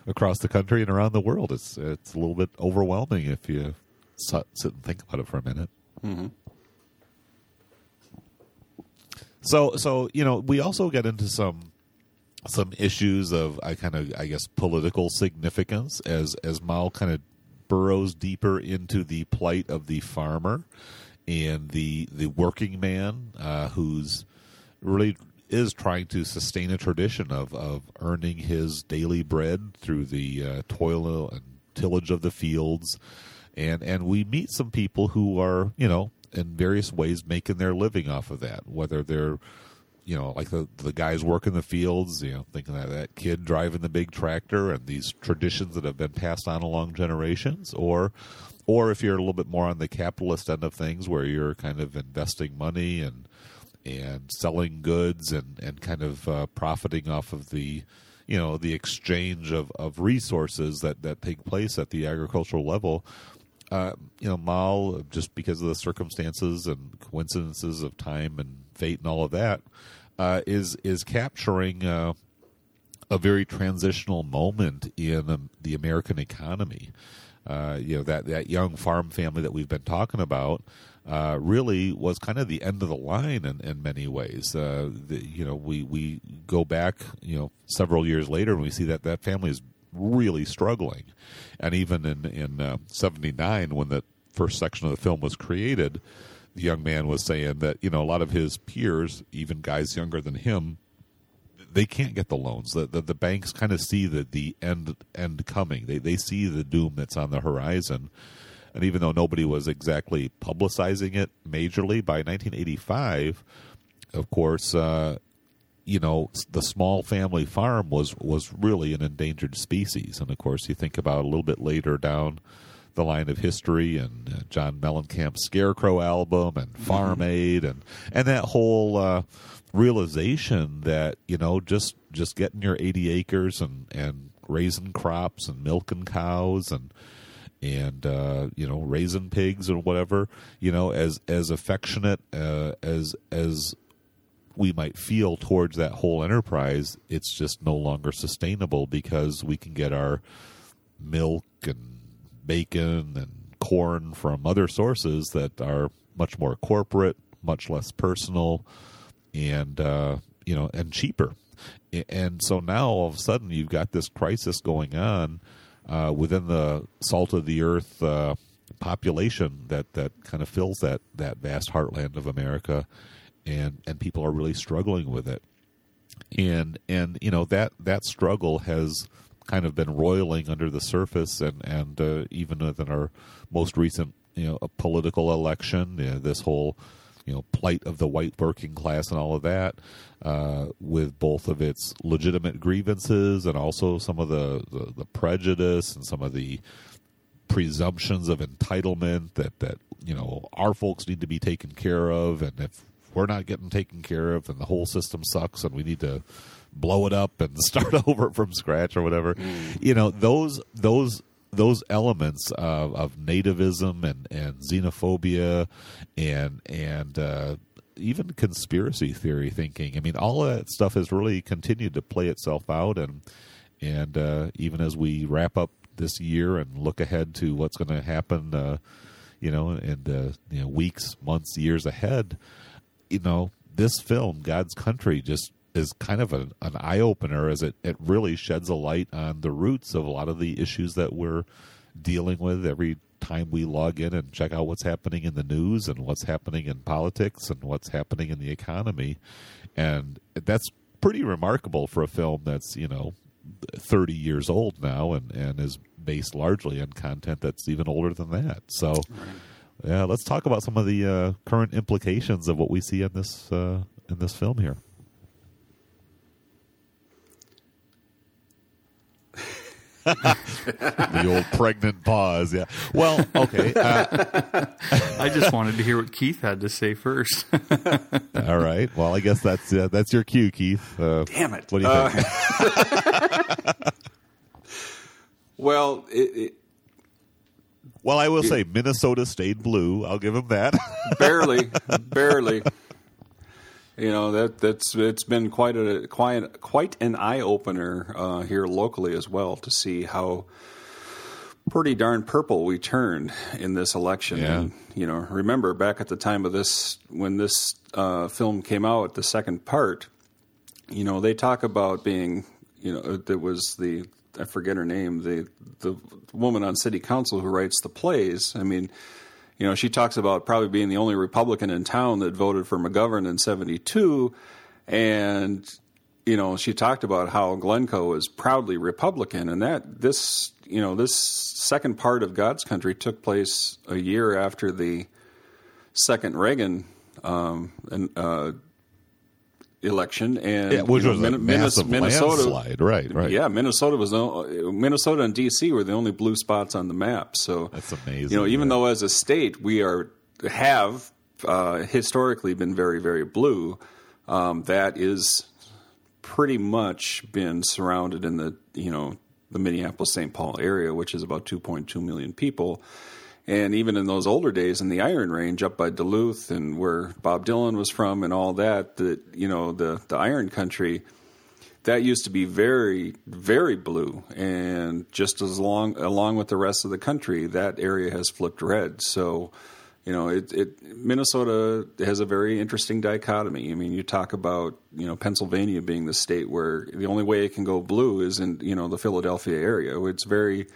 across the country and around the world. It's it's a little bit overwhelming if you sit, sit and think about it for a minute. So so you know we also get into some some issues of I kind of I guess political significance as as Malle kind of burrows deeper into the plight of the farmer and the the working man uh, who's really is trying to sustain a tradition of of earning his daily bread through the uh, toil and tillage of the fields, and and we meet some people who are you know in various ways making their living off of that, whether they're you know, like the the guys working the fields, you know, thinking that that kid driving the big tractor and these traditions that have been passed on along generations, or or if you're a little bit more on the capitalist end of things, where you're kind of investing money and and selling goods and and kind of uh, profiting off of the you know the exchange of, of resources that, that take place at the agricultural level. Uh, you know, Malle, just because of the circumstances and coincidences of time and fate and all of that, uh, is is capturing uh, a very transitional moment in um, the American economy. Uh, you know that that young farm family that we've been talking about uh, really was kind of the end of the line in, in many ways. Uh, the, you know, we we go back you know several years later and we see that that family is really struggling, and even in in '79 uh, when the first section of the film was created the young man was saying that you know a lot of his peers, even guys younger than him, they can't get the loans. The the, the banks kind of see the the end end coming. They they see the doom that's on the horizon. And even though nobody was exactly publicizing it majorly by 1985, of course, uh, you know the small family farm was was really an endangered species. And of course, you think about a little bit later down the line of history and uh, John Mellencamp's Scarecrow album and mm-hmm. Farm Aid and and that whole uh, realization that you know just just getting your 80 acres and and raising crops and milking cows and and uh, you know raising pigs or whatever you know as as affectionate uh, as as we might feel towards that whole enterprise it's just no longer sustainable because we can get our milk and bacon and corn from other sources that are much more corporate, much less personal, and uh, you know, and cheaper. And so now all of a sudden you've got this crisis going on uh, within the salt of the earth uh, population that that kind of fills that that vast heartland of America, and and people are really struggling with it. And and you know that that struggle has kind of been roiling under the surface, and and uh, even within our most recent you know political election, you know, this whole you know plight of the white working class and all of that, uh, with both of its legitimate grievances and also some of the, the, the prejudice and some of the presumptions of entitlement that that you know our folks need to be taken care of, and if we're not getting taken care of, and the whole system sucks, and we need to blow it up and start over from scratch or whatever. Mm. You know, those those those elements of, of nativism and, and xenophobia and and uh, even conspiracy theory thinking. I mean, all of that stuff has really continued to play itself out, and and uh, even as we wrap up this year and look ahead to what's going to happen, uh, you know, in the you know, weeks, months, years ahead, you know, this film, God's Country, just is kind of an, an eye opener as it, it really sheds a light on the roots of a lot of the issues that we're dealing with every time we log in and check out what's happening in the news and what's happening in politics and what's happening in the economy. And that's pretty remarkable for a film that's, you know, 30 years old now and, and is based largely on content that's even older than that. So, right. Yeah, let's talk about some of the uh, current implications of what we see in this uh, in this film here. the old pregnant pause. Yeah. Well, okay. Uh, I just wanted to hear what Keith had to say first. all right. Well, I guess that's uh, that's your cue, Keith. Uh, Damn it! What do you think? Uh, well, it, it, well, I will say Minnesota stayed blue. I'll give him that. barely, barely you know that that's it's been quite a quite quite an eye opener uh, here locally as well to see how pretty darn purple we turned in this election. Yeah. And, you know, remember back at the time of this when this uh, film came out, the second part. You know, they talk about being. You know, there was the I forget her name, the the woman on city council who writes the plays. I mean you know, she talks about probably being the only Republican in town that voted for McGovern in 72. and you know she talked about how Glencoe is proudly Republican, and that this you know this second part of God's Country took place a year after the second Reagan um, and, uh, election, and Yeah, which you know, was a Min- massive Minnesota, landslide, right? Right. Yeah, Minnesota was the, Minnesota and DC were the only blue spots on the map. So That's amazing, You know, even yeah. though as a state we are have uh, historically been very very blue, um, that is pretty much been surrounded in the you know the Minneapolis St. Paul area, which is about 2.2 million people. And even in those older days in the Iron Range up by Duluth and where Bob Dylan was from and all that, that you know the the Iron Country, that used to be very very blue, and just as long along with the rest of the country, that area has flipped red. So, you know, it, it Minnesota has a very interesting dichotomy. I mean, you talk about you know Pennsylvania being the state where the only way it can go blue is in you know the Philadelphia area. It's very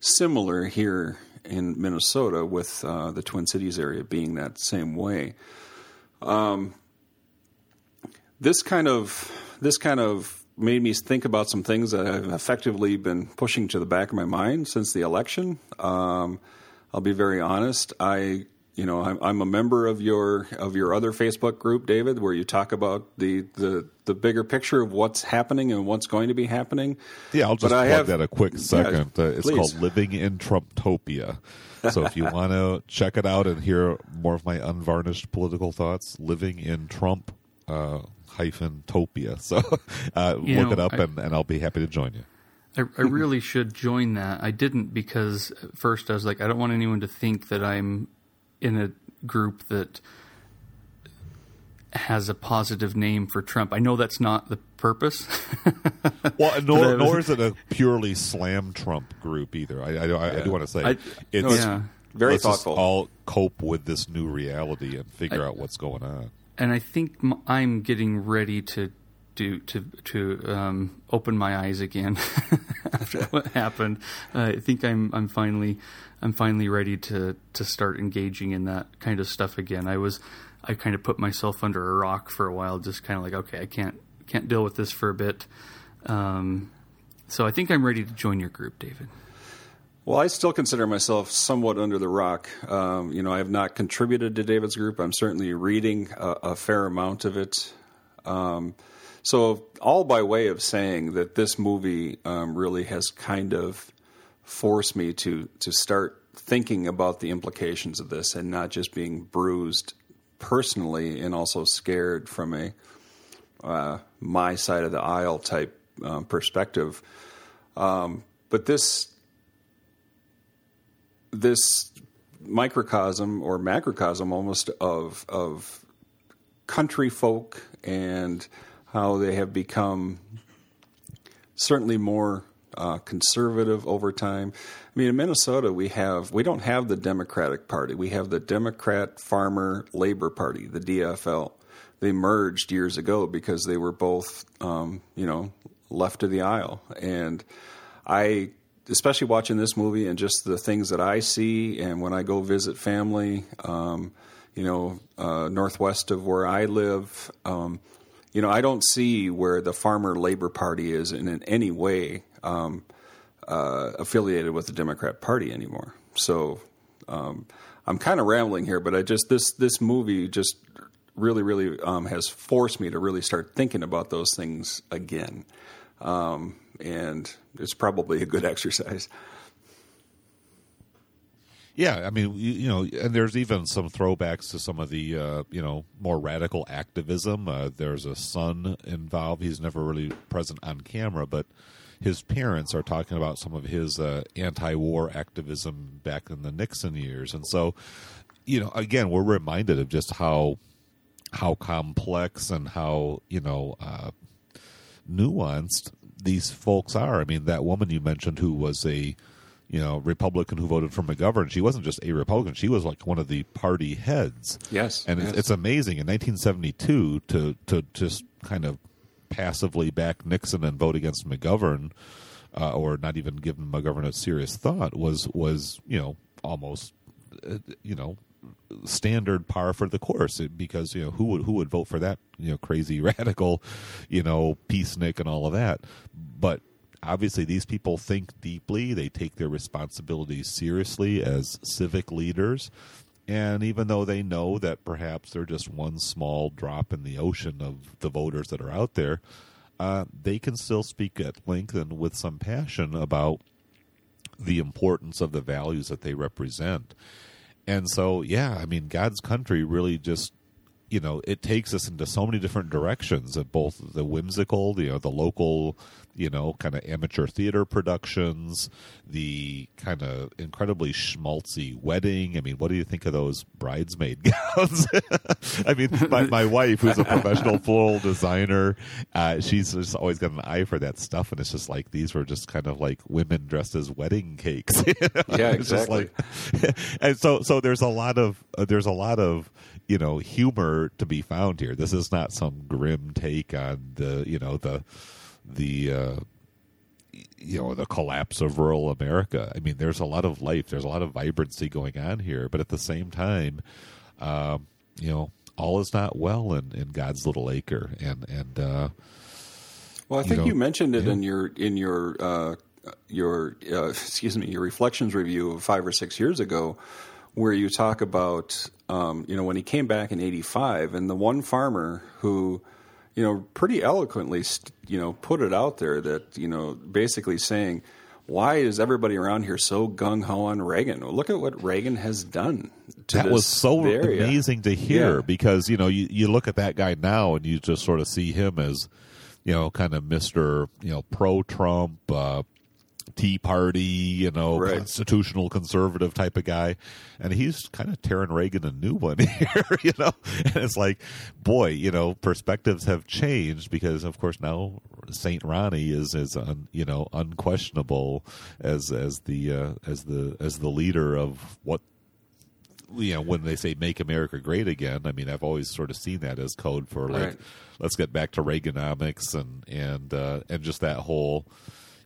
similar here in Minnesota with uh, the Twin Cities area being that same way. Um, this kind of this kind of made me think about some things that I've effectively been pushing to the back of my mind since the election. Um, I'll be very honest. I you know I'm, I'm a member of your of your other Facebook group, David, where you talk about the the the bigger picture of what's happening and what's going to be happening. Yeah, I'll just But I plug have- that a quick second. uh, it's please. called Living in Trumptopia. So if you want to check it out and hear more of my unvarnished political thoughts, Living in Trump uh, hyphen topia. So uh, look know, it up, I- and, and I'll be happy to join you. I, I really should join that. I didn't because at first I was like, I don't want anyone to think that I'm in a group that has a positive name for Trump. I know that's not the purpose. Well, nor, was- nor is it a purely slam Trump group either. I, I, I, I do want to say I- it's No, it's Yeah. very let's just thoughtful. all cope with this new reality and figure out what's going on. and I think I'm getting ready to do to to um, open my eyes again after what happened. I think I'm I'm finally I'm finally ready to to start engaging in that kind of stuff again. I was I kind of put myself under a rock for a while, just kind of like okay, I can't can't deal with this for a bit. Um, so I think I'm ready to join your group, David. Well, I still consider myself somewhat under the rock. Um, you know, I have not contributed to David's group. I'm certainly reading a, a fair amount of it. Um, so, all by way of saying that this movie um, really has kind of forced me to to start thinking about the implications of this and not just being bruised personally and also scared from a uh, my side of the aisle type um, perspective. Um, but this this microcosm or macrocosm almost of of country folk and how they have become certainly more uh, conservative over time. I mean, in Minnesota, we have we don't have the Democratic Party. We have the Democrat Farmer Labor Party, the DFL. They merged years ago because they were both, um, you know, left of the aisle. And I, especially watching this movie and just the things that I see, and when I go visit family, um, you know, uh, northwest of where I live, um, you know, I don't see where the Farmer Labor Party is in, in any way um, uh, affiliated with the Democrat Party anymore. So um, I'm kind of rambling here, but I just this this movie just really really um, has forced me to really start thinking about those things again, um, and it's probably a good exercise. Yeah, I mean, you, you know, and there's even some throwbacks to some of the, uh, you know, more radical activism. Uh, there's a son involved. He's never really present on camera, but his parents are talking about some of his uh, anti-war activism back in the Nixon years, and so, you know, again, we're reminded of just how how complex and how you know uh, nuanced these folks are. I mean, that woman you mentioned who was a you know Republican who voted for McGovern, she wasn't just a Republican; she was like one of the party heads. Yes, and yes. It's, it's amazing in 1972 to to just kind of passively back Nixon and vote against McGovern, uh, or not even give McGovern a serious thought was was you know almost uh, you know standard par for the course because you know who would who would vote for that you know crazy radical you know peacenik and all of that but obviously these people think deeply. They take their responsibilities seriously as civic leaders. And even though they know that perhaps they're just one small drop in the ocean of the voters that are out there uh, they can still speak at length and with some passion about the importance of the values that they represent. And so, yeah, I mean, God's country really just you know it takes us into so many different directions of both the whimsical you know the local you know kind of amateur theater productions the kind of incredibly schmaltzy wedding i mean what do you think of those bridesmaid gowns i mean my, my wife who's a professional floral designer uh, she's just always got an eye for that stuff and it's just like these were just kind of like women dressed as wedding cakes you know? yeah exactly like, and so so there's a lot of uh, there's a lot of you know humor to be found here. This is not some grim take on the you know the the uh, you know the collapse of rural America. I mean, there's a lot of life, there's a lot of vibrancy going on here, but at the same time, um, you know, all is not well in, in God's little acre, and and uh, well, I think you, know, you mentioned it yeah. in your in your uh, your uh, excuse me your reflections review of five or six years ago where you talk about, um, you know, when he came back in '85, and the one farmer who, you know, pretty eloquently, you know, put it out there that, you know, basically saying, why is everybody around here so gung ho on Reagan? Well, look at what Reagan has done. that was so area. amazing to hear yeah. because you know you, you look at that guy now and you just sort of see him as you know kind of Mister you know pro Trump, uh, Tea Party, you know, right. constitutional conservative type of guy, and he's kind of tearing Reagan a new one here, you know. And it's like, boy, you know, perspectives have changed because, of course, now Saint Ronnie is is un, you know unquestionable as as the uh, as the as the leader of what you know when they say make america great again i mean i've always sort of seen that as code for like right. let's get back to reaganomics and and uh, and just that whole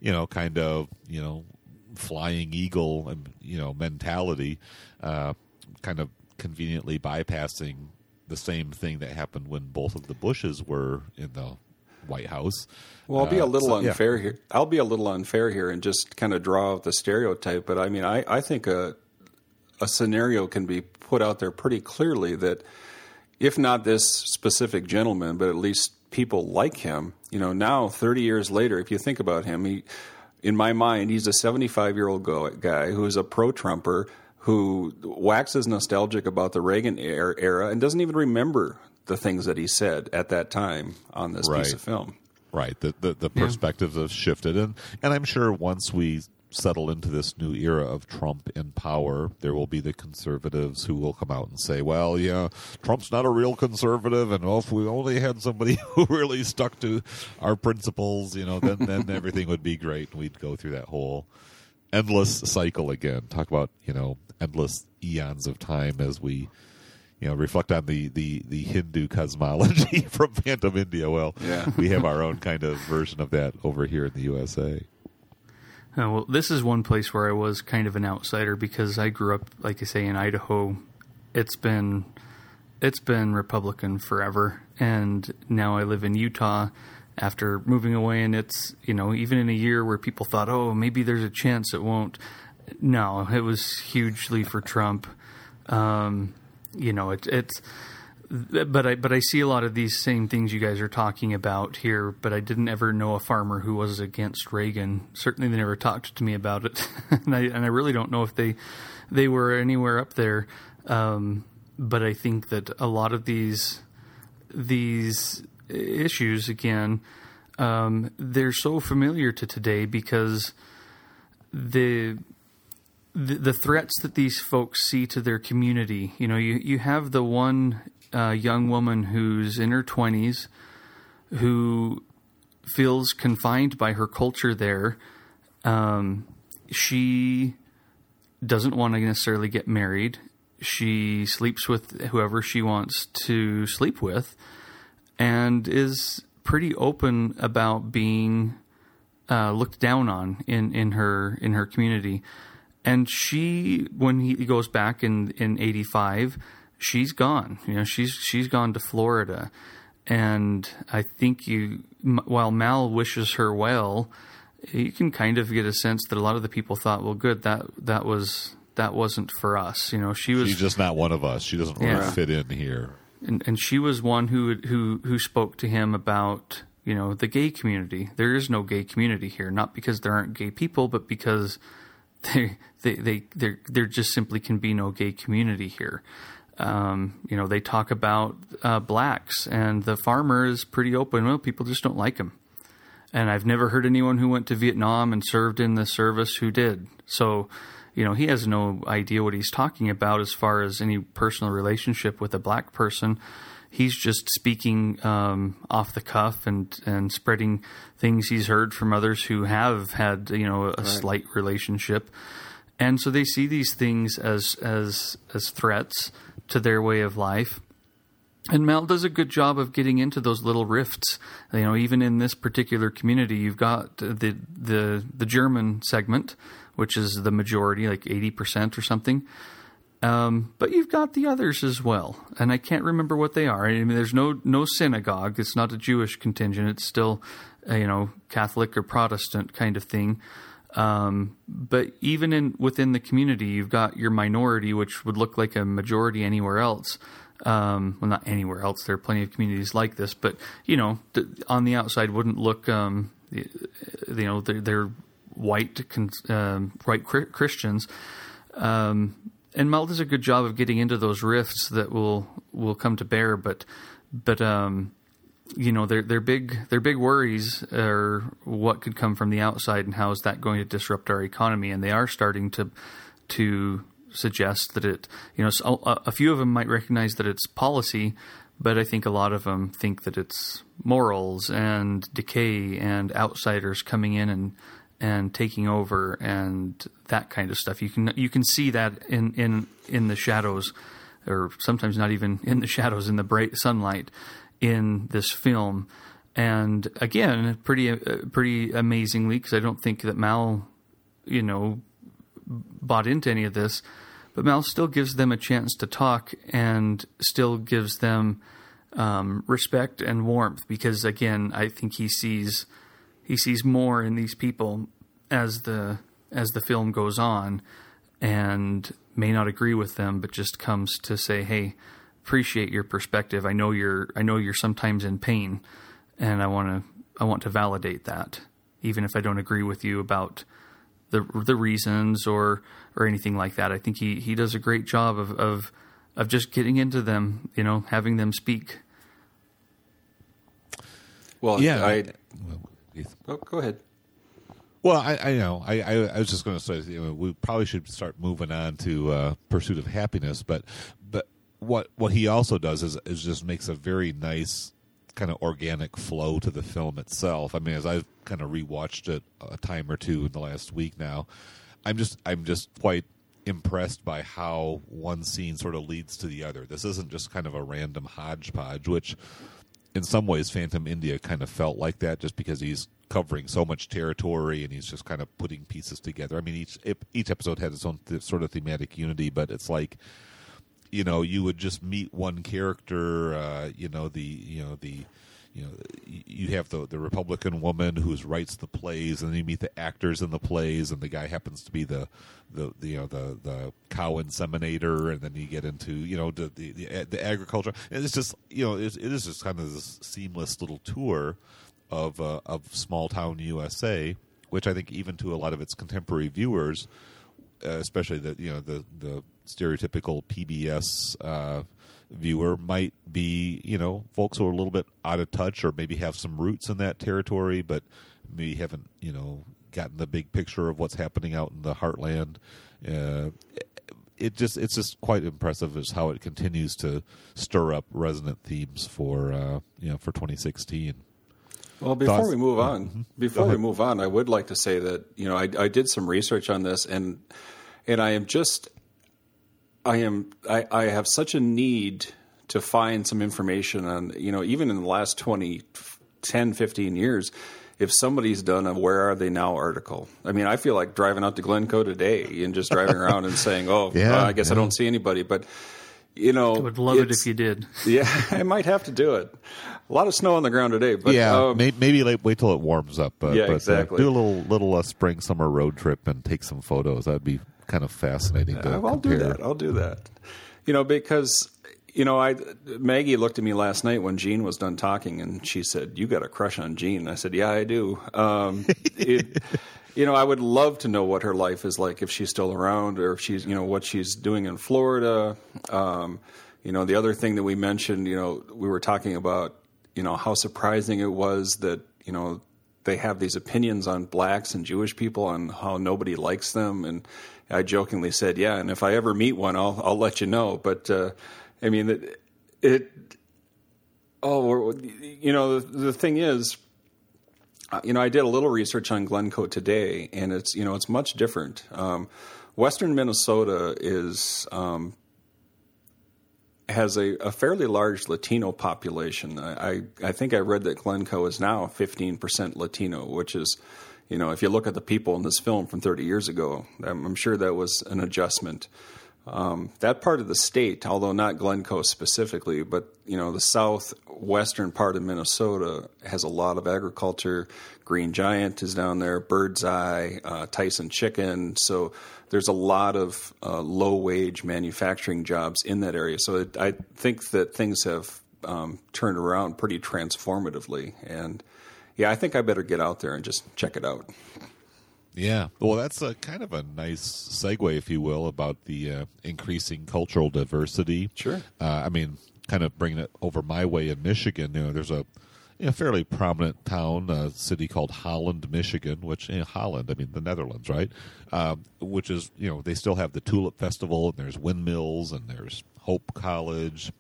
you know, kind of, you know, flying eagle, um, you know, mentality, uh, kind of conveniently bypassing the same thing that happened when both of the Bushes were in the White House. Well, I'll be a uh, little uh, so, unfair yeah. here. I'll be a little unfair here and just kind of draw out the stereotype. But I mean, I, I think a a scenario can be put out there pretty clearly that if not this specific gentleman, but at least people like him. You know, now 30 years later, if you think about him, he, in my mind, he's a 75 year old guy who is a pro Trumper who waxes nostalgic about the Reagan er, era and doesn't even remember the things that he said at that time on this right. piece of film. Right. The the, the perspectives yeah. have shifted, and and I'm sure once we settle into this new era of Trump in power, there will be the conservatives who will come out and say, well, yeah, Trump's not a real conservative, and oh, if we only had somebody who really stuck to our principles, you know, then, then everything would be great, and we'd go through that whole endless cycle again. Talk about, you know, endless eons of time as we you know, reflect on the, the, the Hindu cosmology from Phantom India. Well, yeah. we have our own kind of version of that over here in the USA. Uh, well, this is one place where I was kind of an outsider because I grew up, like I say, in Idaho. It's been it's been Republican forever, and now I live in Utah. After moving away, and it's you know even in a year where people thought, oh, maybe there's a chance it won't. No, it was hugely for Trump. Um, you know, it, it's but I but I see a lot of these same things you guys are talking about here. But I didn't ever know a farmer who was against Reagan. Certainly, they never talked to me about it, and I and I really don't know if they they were anywhere up there. Um, but I think that a lot of these these issues again um, they're so familiar to today because the the, the threats that these folks see to their community. You know, you, you have the one uh, young woman who's in her 20s who feels confined by her culture there. Um, she doesn't want to necessarily get married. She sleeps with whoever she wants to sleep with and is pretty open about being uh, looked down on in, in her in her community. and she when he goes back in in 85 she's gone you know she's she's gone to Florida and I think you while Malle wishes her well you can kind of get a sense that a lot of the people thought well good that that was that wasn't for us you know she was She's just not one of us. She doesn't really Yeah. fit in here. and, and she was one who who who spoke to him about you know the gay community. There is no gay community here, not because there aren't gay people, but because they they they there there just simply can be no gay community here. Um, you know, they talk about uh, blacks, and the farmer is pretty open. Well, people just don't like him. And I've never heard anyone who went to Vietnam and served in the service who did. So, you know, he has no idea what he's talking about as far as any personal relationship with a black person. He's just speaking um, off the cuff and, and spreading things he's heard from others who have had, you know, a slight relationship. And so they see these things as as as threats to their way of life. And Malle does a good job of getting into those little rifts. You know, even in this particular community, you've got the the the German segment, which is the majority, like eighty percent or something. Um, but you've got the others as well, and I can't remember what they are. I mean, there's no no synagogue. It's not a Jewish contingent. It's still, you know, Catholic or Protestant kind of thing. Um, but even in within the community, you've got your minority, which would look like a majority anywhere else. Um, well, not anywhere else. There are plenty of communities like this, but you know, on the outside, wouldn't look. Um, you know, they're, they're white um, white Christians. Um, and Malle does a good job of getting into those rifts that will will come to bear, but but um, you know their their big their big worries are what could come from the outside and how is that going to disrupt our economy? And they are starting to to suggest that it you know a, a few of them might recognize that it's policy but I think a lot of them think that it's morals and decay and outsiders coming in and and taking over and that kind of stuff. You can you can see that in in in the shadows or sometimes not even in the shadows in the bright sunlight in this film. And again, pretty uh, pretty amazingly, because I don't think that Malle, you know, bought into any of this, but Malle still gives them a chance to talk and still gives them um, respect and warmth. Because again, I think he sees he sees more in these people as the as the film goes on, and may not agree with them, but just comes to say, "Hey, appreciate your perspective. I know you're I know you're sometimes in pain, and I want to I want to validate that, even if I don't agree with you about the the reasons or or anything like that. I think he he does a great job of of of just getting into them, you know, having them speak. Well, Yeah. I, well, oh, go ahead. Well, I, I know. I, I, I was just going to say you know, we probably should start moving on to uh, Pursuit of Happiness, but but what what he also does is is just makes a very nice kind of organic flow to the film itself. I mean, as I've kind of rewatched it a time or two in the last week now, I'm just I'm just quite impressed by how one scene sort of leads to the other. This isn't just kind of a random hodgepodge, which in some ways Phantom India kind of felt like that just because he's covering so much territory and he's just kind of putting pieces together. I mean each each episode had its own th- sort of thematic unity, but it's like you know, you would just meet one character, uh, you know, the you know, the you know, you have the the Republican woman who writes the plays, and then you meet the actors in the plays, and the guy happens to be the the, the you know the the cow inseminator, and then you get into you know the the, the, the agriculture. And it's just you know it, it is just kind of this seamless little tour of uh, of small town USA, which I think even to a lot of its contemporary viewers, especially the you know the the stereotypical PBS uh, viewer might be you know folks who are a little bit out of touch or maybe have some roots in that territory, but maybe haven't you know gotten the big picture of what's happening out in the heartland. Uh, it just it's just quite impressive as how it continues to stir up resonant themes for uh, you know for 2016. Well, before Thoughts? we move on, before we move on, I would like to say that you know I, I did some research on this, and and I am just I am I, I have such a need to find some information on you know even in the last 20, 10, 15 years, if somebody's done a "Where Are They Now" article. I mean, I feel like driving out to Glencoe today and just driving around and saying, "Oh, Yeah, well, I guess I don't see anybody," but you know, I would love it if you did. Yeah, I might have to do it. A lot of snow on the ground today, but yeah, um, may, maybe like, wait till it warms up. Uh, Yeah, but, uh, exactly. do a little little uh, spring summer road trip and take some photos. That'd be kind of fascinating to Uh, I'll do that. I'll do that. You know, because you know, I Maggie looked at me last night when Jean was done talking, and she said, "You got a crush on Jean." I said, "Yeah, I do." Um, it, you know, I would love to know what her life is like if she's still around, or if she's, you know, what she's doing in Florida. Um, you know, the other thing that we mentioned, you know, we were talking about, you know, how surprising it was that, you know, they have these opinions on blacks and Jewish people on how nobody likes them, and I jokingly said, "Yeah, and if I ever meet one, I'll I'll let you know." But uh, I mean, it, it oh, you know, the, the thing is, uh, you know, I did a little research on Glencoe today, and it's you know it's much different. Um, Western Minnesota is um, has a, a fairly large Latino population. I, I I think I read that Glencoe is now 15% Latino, which is, you know, if you look at the people in this film from 30 years ago, I'm, I'm sure that was an adjustment. Um, that part of the state, although not Glencoe specifically, but you know the southwestern part of Minnesota has a lot of agriculture. Green Giant is down there, Bird's Eye, uh, Tyson Chicken. So there's a lot of uh, low wage manufacturing jobs in that area. So it, I think that things have um, turned around pretty transformatively. And yeah, I think I better get out there and just check it out. Yeah. Well, that's a kind of a nice segue, if you will, about the uh, increasing cultural diversity. Sure. Uh, I mean, kind of bringing it over my way in Michigan. You know, there's a know, fairly prominent town, a city called Holland, Michigan, which know, Holland, I mean the Netherlands, right? Um, which is you know they still have the Tulip Festival, and there's windmills, and there's Hope College,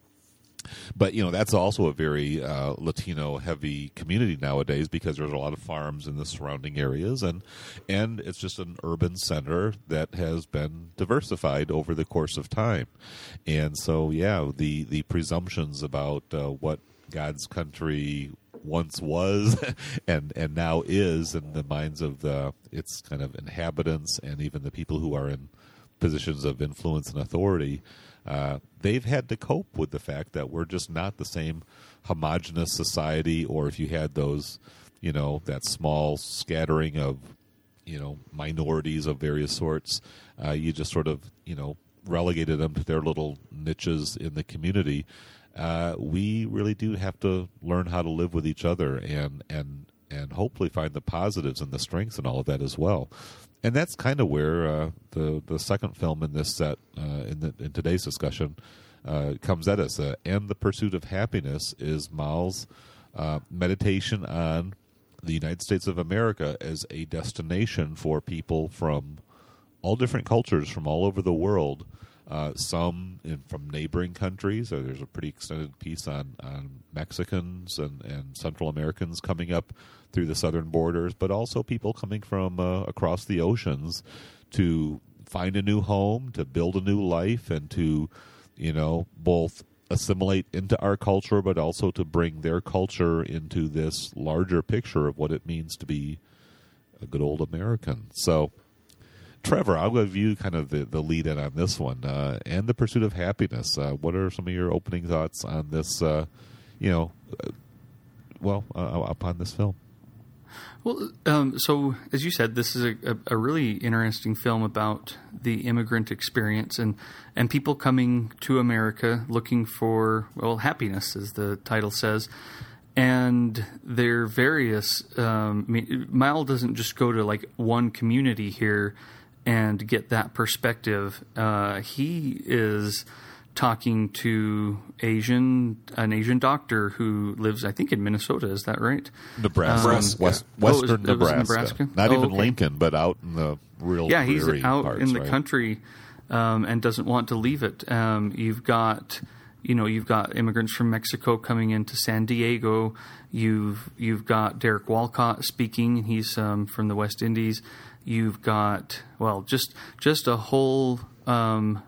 but you know that's also a very uh, Latino heavy community nowadays because there's a lot of farms in the surrounding areas and and it's just an urban center that has been diversified over the course of time, and so yeah the the presumptions about uh, what God's country once was and and now is in the minds of the its kind of inhabitants and even the people who are in positions of influence and authority, uh, they've had to cope with the fact that we're just not the same homogenous society. Or if you had those, you know, that small scattering of, you know, minorities of various sorts, uh, you just sort of, you know, relegated them to their little niches in the community. Uh, we really do have to learn how to live with each other and and and hopefully find the positives and the strengths and all of that as well and that's kind of where uh, the the second film in this set uh, in the in today's discussion uh, comes at us. Uh, and the pursuit of happiness is Malle's uh, meditation on the United States of America as a destination for people from all different cultures from all over the world. Uh, some in, from neighboring countries. Uh, there's a pretty extended piece on, on Mexicans and, and Central Americans coming up through the southern borders, but also people coming from uh, across the oceans to find a new home, to build a new life, and to, you know, both assimilate into our culture, but also to bring their culture into this larger picture of what it means to be a good old American. So, Trevor, I'll give you kind of the, the lead in on this one uh, and the pursuit of happiness. Uh, what are some of your opening thoughts on this? Uh, you know, uh, well, uh, upon this film. Well, um, so as you said, this is a, a, really interesting film about the immigrant experience and and people coming to America looking for well happiness, as the title says. And their various. Um, I mean, Malle doesn't just go to like one community here and get that perspective. Uh, he is talking to Asian an Asian doctor who lives, I think, in Minnesota. Is that right? Nebraska, Um, West. Western Oh, it was- it was Nebraska. Nebraska? Not Oh, even okay. Lincoln, but out in the real yeah, he's out parts, in the right? country um, and doesn't want to leave it. Um, you've got you know you've got immigrants from Mexico coming into San Diego. You've you've got Derek Walcott speaking. He's um, from the West Indies. You've got well just just a whole um,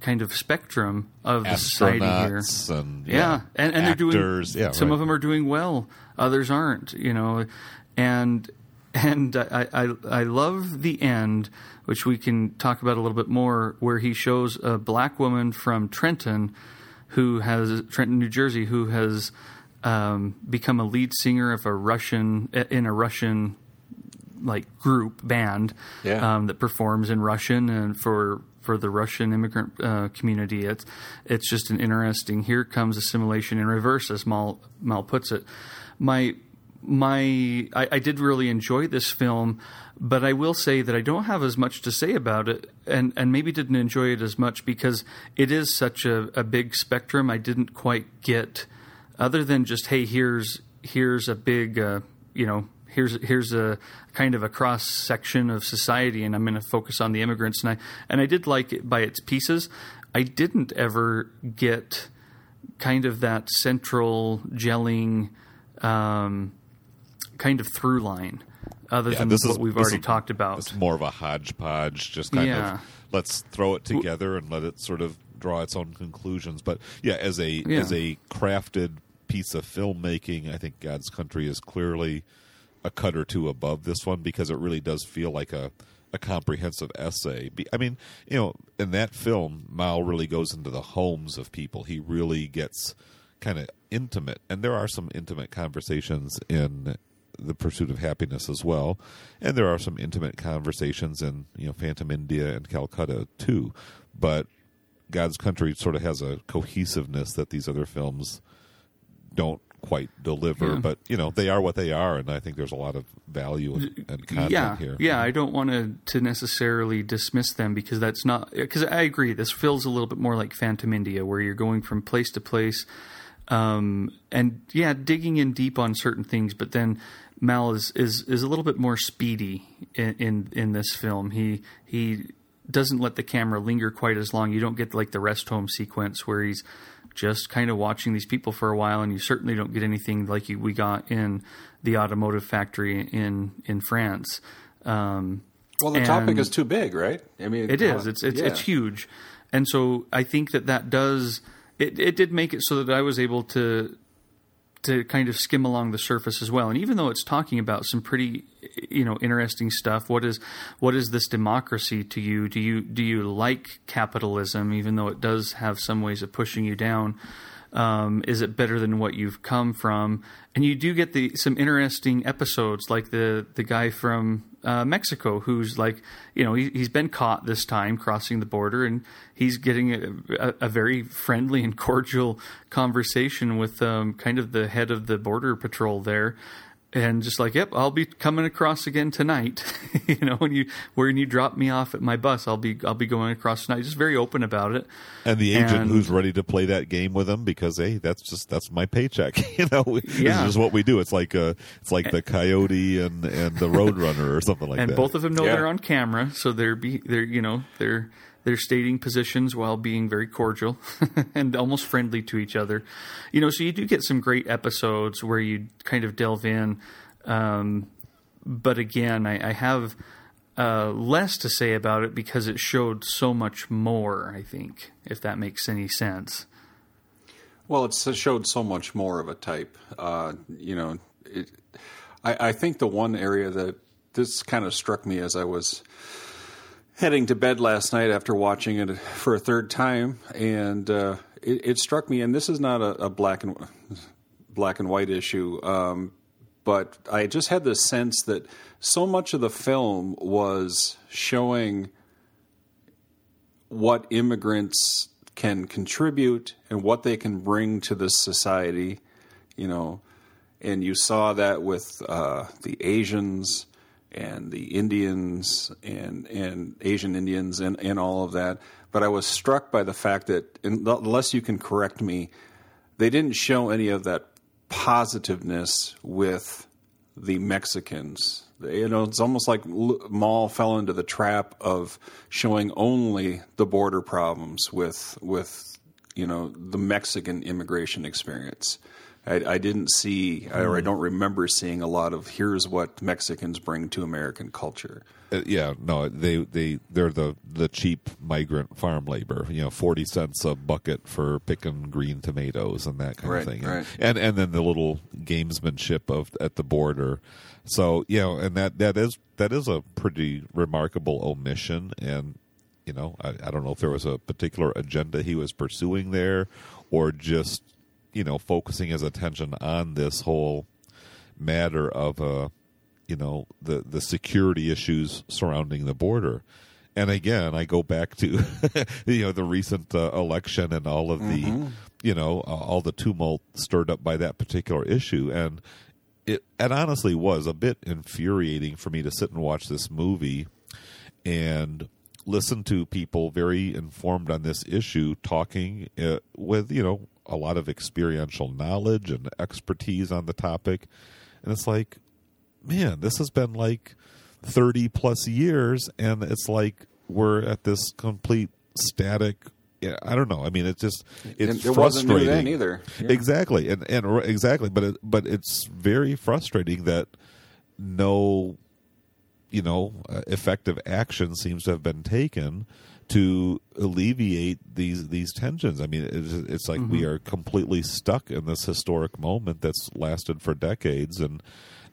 kind of spectrum of the society here. And Yeah, and, and they're actors. doing. Yeah, some right. of them are doing well, others aren't. You know, and and I, I I love the end, which we can talk about a little bit more, where he shows a black woman from Trenton, who has Trenton, New Jersey, who has um, become a lead singer of a Russian in a Russian like group band Yeah. um, that performs in Russian and for for the Russian immigrant uh, community. It's it's just an interesting. Here comes assimilation in reverse, as Malle Malle puts it. My my I, I did really enjoy this film, but I will say that I don't have as much to say about it, and and maybe didn't enjoy it as much because it is such a, a big spectrum. I didn't quite get other than just hey here's here's a big uh, you know here's here's a kind of a cross section of society and I'm going to focus on the immigrants and I and I did like it by its pieces I didn't ever get kind of that central gelling um, kind of through line other than this what is- we've already is- talked about It's more of a hodgepodge, just kind Yeah. of let's throw it together and let it sort of draw its own conclusions. But yeah, as a Yeah. as a crafted piece of filmmaking, I think God's Country is clearly a cut or two above this one because it really does feel like a a comprehensive essay. I mean, you know, in that film, Malle really goes into the homes of people. He really gets kind of intimate, and there are some intimate conversations in the pursuit of happiness as well, and there are some intimate conversations in you know Phantom India and Calcutta too. But God's Country sort of has a cohesiveness that these other films don't quite deliver. Yeah. But you know they are what they are, and I think there's a lot of value and, and content yeah, here. Yeah, I don't want to to necessarily dismiss them because that's not because I agree. This feels a little bit more like Phantom India, where you're going from place to place, um, and yeah, digging in deep on certain things. But then Malle is is is a little bit more speedy in in, in this film. He he doesn't let the camera linger quite as long. You don't get like the rest home sequence where he's just kind of watching these people for a while, and you certainly don't get anything like you, we got in the automotive factory in in France. Um, Well, the topic is too big, right? I mean, it is. It's it's yeah. it's huge, and so I think that that does it. It did make it so that I was able to to kind of skim along the surface as well. And even though it's talking about some pretty you know interesting stuff, what is what is this democracy to you? Do you do you like capitalism, even though it does have some ways of pushing you down? Um, is it better than what you've come from? And you do get the some interesting episodes, like the the guy from uh, Mexico, who's like, you know, he, he's been caught this time crossing the border, and he's getting a, a, a very friendly and cordial conversation with um, kind of the head of the border patrol there. And just like, yep, I'll be coming across again tonight. you know, when you when you drop me off at my bus, I'll be I'll be going across tonight. Just very open about it. And the agent And- who's ready to play that game with him because hey, that's just that's my paycheck. you know, this is what we do. It's like uh, it's like the coyote and and the roadrunner or something like and that. And both of them know Yeah. they're on camera, so they're be they're you know they're they're stating positions while being very cordial and almost friendly to each other. You know, so you do get some great episodes where you kind of delve in. Um, but again, I, I have uh, less to say about it because it showed so much more. I think, if that makes any sense. Well, it showed so much more of a type. Uh, you know, it, I, I think the one area that this kind of struck me as I was heading to bed last night after watching it for a third time, and uh, it, it struck me. And this is not a, a black and black and white issue, um, but I just had this sense that so much of the film was showing what immigrants can contribute and what they can bring to this society, you know, and you saw that with uh, the Asians and the Indians and and Asian Indians and, and all of that. But I was struck by the fact that unless you can correct me, they didn't show any of that positiveness with the Mexicans. You know, it's almost like L- Malle fell into the trap of showing only the border problems with with you know the Mexican immigration experience, I, I didn't see, or I don't remember seeing a lot of here's what Mexicans bring to American culture. Uh, yeah, no, they they they're the the cheap migrant farm labor. You know, forty cents a bucket for picking green tomatoes and that kind Right, of thing. right. And and then the little gamesmanship of at the border. So you know, and that that is that is a pretty remarkable omission. And you know, I, I don't know if there was a particular agenda he was pursuing there, or just you know focusing his attention on this whole matter of uh you know the the security issues surrounding the border. And again i go back to you know the recent uh, election and all of the you know uh, all the tumult stirred up by that particular issue. And it it honestly was a bit infuriating for me to sit and watch this movie and listen to people very informed on this issue talking uh, with you know a lot of experiential knowledge and expertise on the topic and it's like man this has been like 30 plus years and it's like we're at this complete static yeah, I don't know. I mean, it's just it's it wasn't frustrating. then either. Yeah. Exactly, and and exactly, but it, but it's very frustrating that no, you know, effective action seems to have been taken to alleviate these these tensions. I mean, it's, it's like we are completely stuck in this historic moment that's lasted for decades. And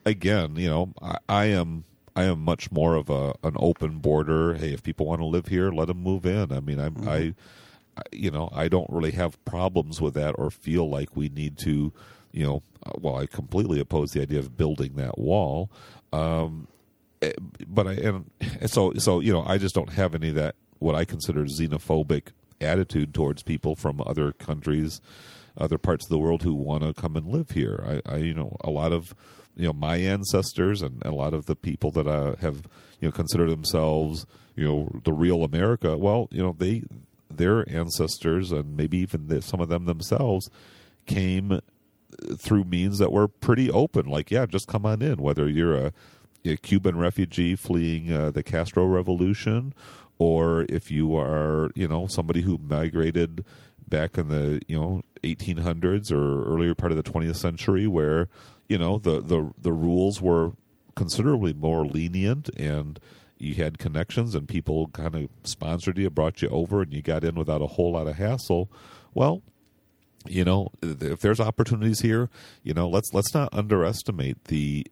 again, you know, I, I am I am much more of a an open border. Hey, if people want to live here, let them move in. I mean, I'm I, I you know, I don't really have problems with that or feel like we need to, you know, uh, well, I completely oppose the idea of building that wall. Um, eh, but I and, and so so you know, I just don't have any of that what I consider xenophobic attitude towards people from other countries, other parts of the world who want to come and live here. I, I you know, a lot of you know my ancestors and a lot of the people that uh, have you know consider themselves you know the real America. Well, you know they their ancestors and maybe even the, some of them themselves came through means that were pretty open. Like, yeah, just come on in. Whether you're a, a Cuban refugee fleeing uh, the Castro Revolution, or if you are, you know, somebody who migrated back in the you know 1800s or earlier part of the 20th century, where you know the the the rules were considerably more lenient and you had connections and people kind of sponsored you, brought you over, and you got in without a whole lot of hassle. Well, you know, if there's opportunities here, you know, let's let's not underestimate the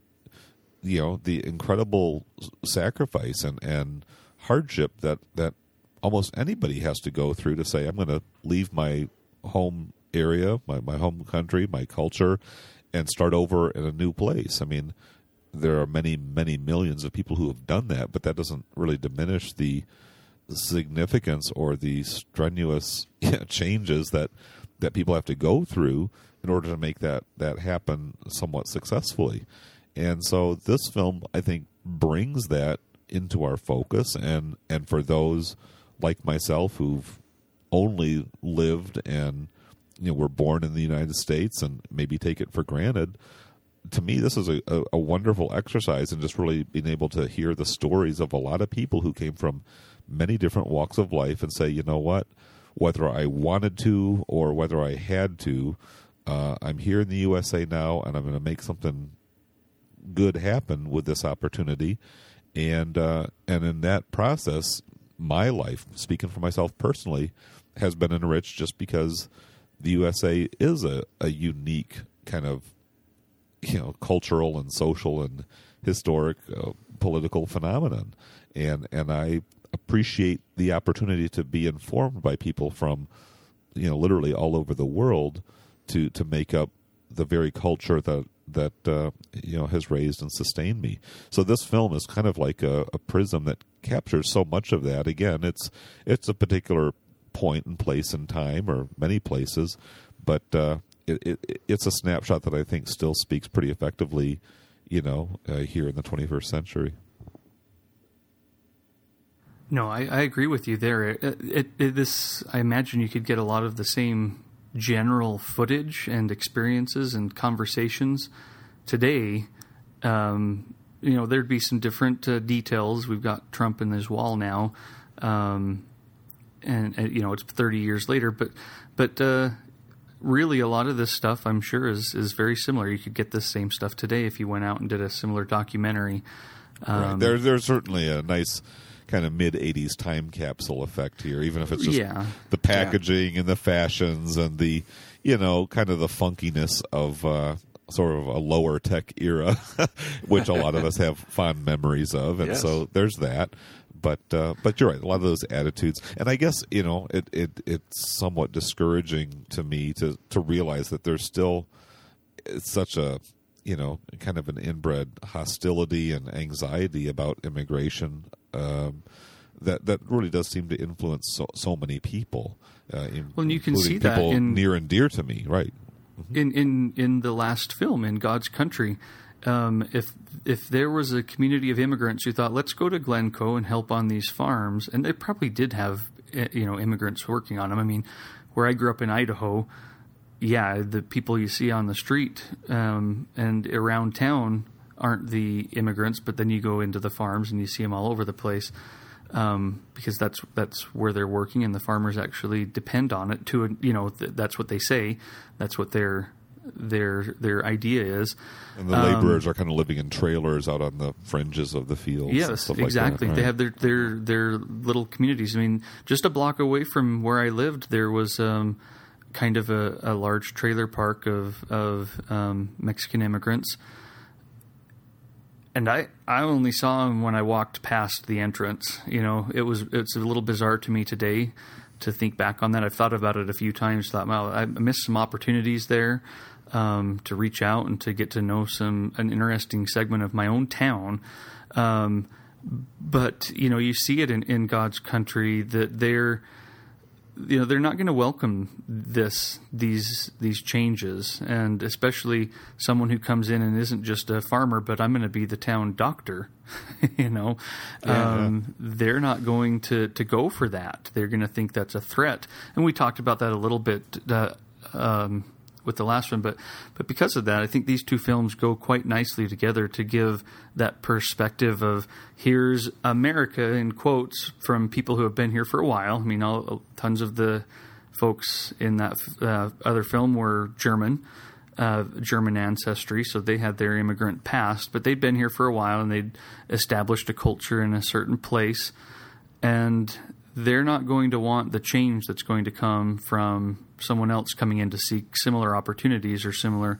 you know the incredible sacrifice and and hardship that that almost anybody has to go through to say I'm going to leave my home area, my my home country, my culture and start over in a new place. I mean, there are many many millions of people who have done that, but that doesn't really diminish the significance or the strenuous changes that that people have to go through in order to make that that happen somewhat successfully. And so this film I think brings that into our focus. And and for those like myself who've only lived and you know were born in the United States and maybe take it for granted to me this is a, a, a wonderful exercise and just really being able to hear the stories of a lot of people who came from many different walks of life and say you know what? Whether I wanted to or whether I had to uh, I'm here in the USA now and I'm going to make something good happen with this opportunity and uh, and in that process my life speaking for myself personally has been enriched just because the USA is a, a unique kind of you know cultural and social and historic uh, political phenomenon. And and I appreciate the opportunity to be informed by people from you know literally all over the world to to make up the very culture that that uh, you know has raised and sustained me. So this film is kind of like a, a prism that captures so much of that. Again, it's it's a particular point and place and time, or many places, but uh, it, it, it's a snapshot that I think still speaks pretty effectively, you know, uh, here in the 21st century. No, I, I agree with you there. It, it, it, this, I imagine, you could get a lot of the same general footage and experiences and conversations today. Um, you know, there'd be some different uh, details. We've got Trump in his wall now, um, and, and, you know it's 30 years later. But but uh, really, a lot of this stuff, I'm sure, is is very similar. You could get this same stuff today if you went out and did a similar documentary. Um, right. There, there's certainly a nice kind of mid 80s time capsule effect here even if it's just yeah. the packaging yeah. and the fashions and the you know kind of the funkiness of uh, sort of a lower tech era which a lot of us have fond memories of and yes. so there's that but uh, but you're right. A lot of those attitudes, and I guess you know it, it it's somewhat discouraging to me to to realize that there's still such a you know kind of an inbred hostility and anxiety about immigration um, that that really does seem to influence so, so many people. Uh, in, well, and you can see that in, near and dear to me, right? Mm-hmm. In in in the last film, in God's Country, um, if if there was a community of immigrants who thought, let's go to Glencoe and help on these farms, and they probably did have eh, you know immigrants working on them. I mean, where I grew up in Idaho, yeah, the people you see on the street um, and around town aren't the immigrants, but then you go into the farms and you see them all over the place. Um, because that's that's where they're working, and the farmers actually depend on it. To you know, th- that's what they say. That's what they're their their idea is. And the laborers um, are kind of living in trailers out on the fringes of the fields. Yes, exactly. Like right. They have their their their little communities. I mean, just a block away from where I lived, there was um, kind of a, a, large trailer park of of um, Mexican immigrants. And I, I only saw him when I walked past the entrance. You know, it was it's a little bizarre to me today to think back on that. I've thought about it a few times. Thought, well, I missed some opportunities there um, to reach out and to get to know some an interesting segment of my own town. Um, but you know, you see it in, in God's country that they're you know they're not going to welcome this these these changes. And especially someone who comes in and isn't just a farmer but i'm going to be the town doctor you know? Yeah, um, they're not going to to go for that. They're going to think that's a threat. And we talked about that a little bit uh, um, with the last one, but but because of that, I think these two films go quite nicely together to give that perspective of here's America in quotes from people who have been here for a while. I mean, all, tons of the folks in that uh, other film were German. Uh, German ancestry, so they had their immigrant past, but they'd been here for a while and they'd established a culture in a certain place. And they're not going to want the change that's going to come from someone else coming in to seek similar opportunities or similar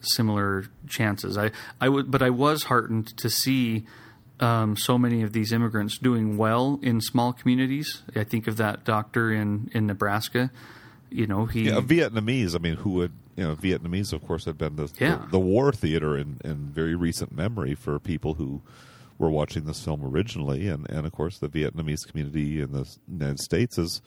similar chances. I I would, but I was heartened to see um, so many of these immigrants doing well in small communities. I think of that doctor in in Nebraska. You know, he yeah, Vietnamese. I mean, who would you know? Vietnamese, of course, have been the yeah. the, the war theater in, in very recent memory for people who were watching this film originally, and and of course, the Vietnamese community in the United States is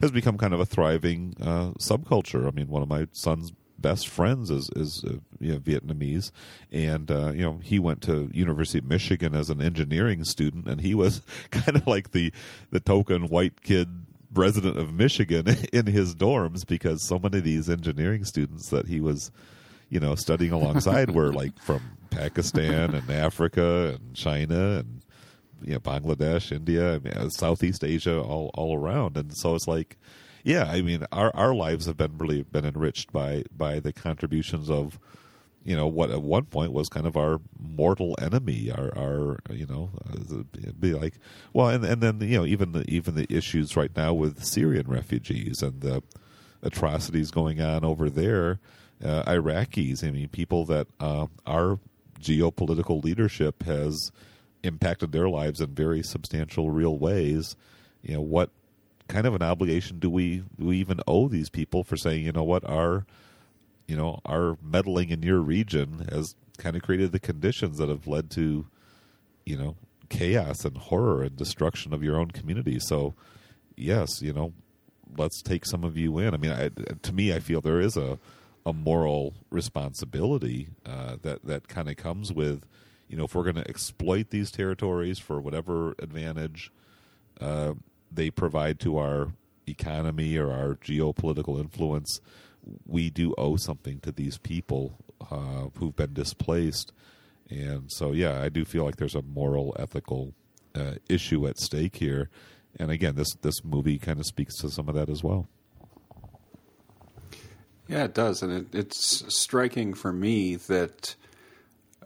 has become kind of a thriving uh, subculture. I mean, one of my son's best friends is is uh, you know, Vietnamese, and uh, you know he went to University of Michigan as an engineering student, and he was kind of like the the token white kid resident of Michigan in his dorms because so many of these engineering students that he was you know studying alongside were like from Pakistan and Africa and China and you know Bangladesh, India, I mean, Southeast Asia, all all around, and so it's like, yeah, I mean, our our lives have been really been enriched by by the contributions of, you know, what at one point was kind of our mortal enemy, our our you know, uh, be like, well, and and then you know even the even the issues right now with Syrian refugees and the atrocities going on over there. Uh, Iraqis, I mean, people that uh, geopolitical leadership has impacted their lives in very substantial, real ways. You know, what kind of an obligation do we do we even owe these people for saying, you know what, our you know our meddling in your region has kind of created the conditions that have led to you know chaos and horror and destruction of your own community. So, yes, you know, let's take some of you in. I mean, I, to me, I feel there is a a moral responsibility uh, that that kind of comes with you know, if we're going to exploit these territories for whatever advantage uh, they provide to our economy or our geopolitical influence, we do owe something to these people uh, who've been displaced. And so, yeah, I do feel like there's a moral, ethical uh, issue at stake here. And again, this this movie kind of speaks to some of that as well. Yeah, it does, and it, it's striking for me that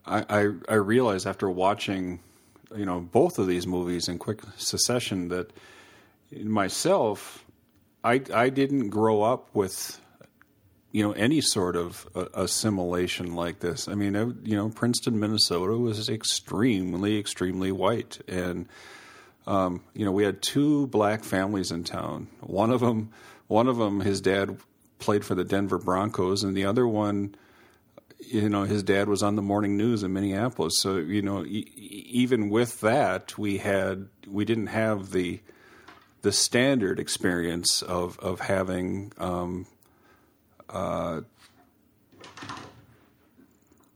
I, I I realize after watching, you know, both of these movies in quick succession that myself, I I didn't grow up with you know any sort of uh, assimilation like this. I mean, you know, Princeton, Minnesota was extremely, extremely white, and um, you know, we had two black families in town. One of them, one of them, his dad played for the Denver Broncos, and the other one, you know, his dad was on the morning news in Minneapolis. So you know, e- even with that, we had we didn't have the the standard experience of of having um, uh,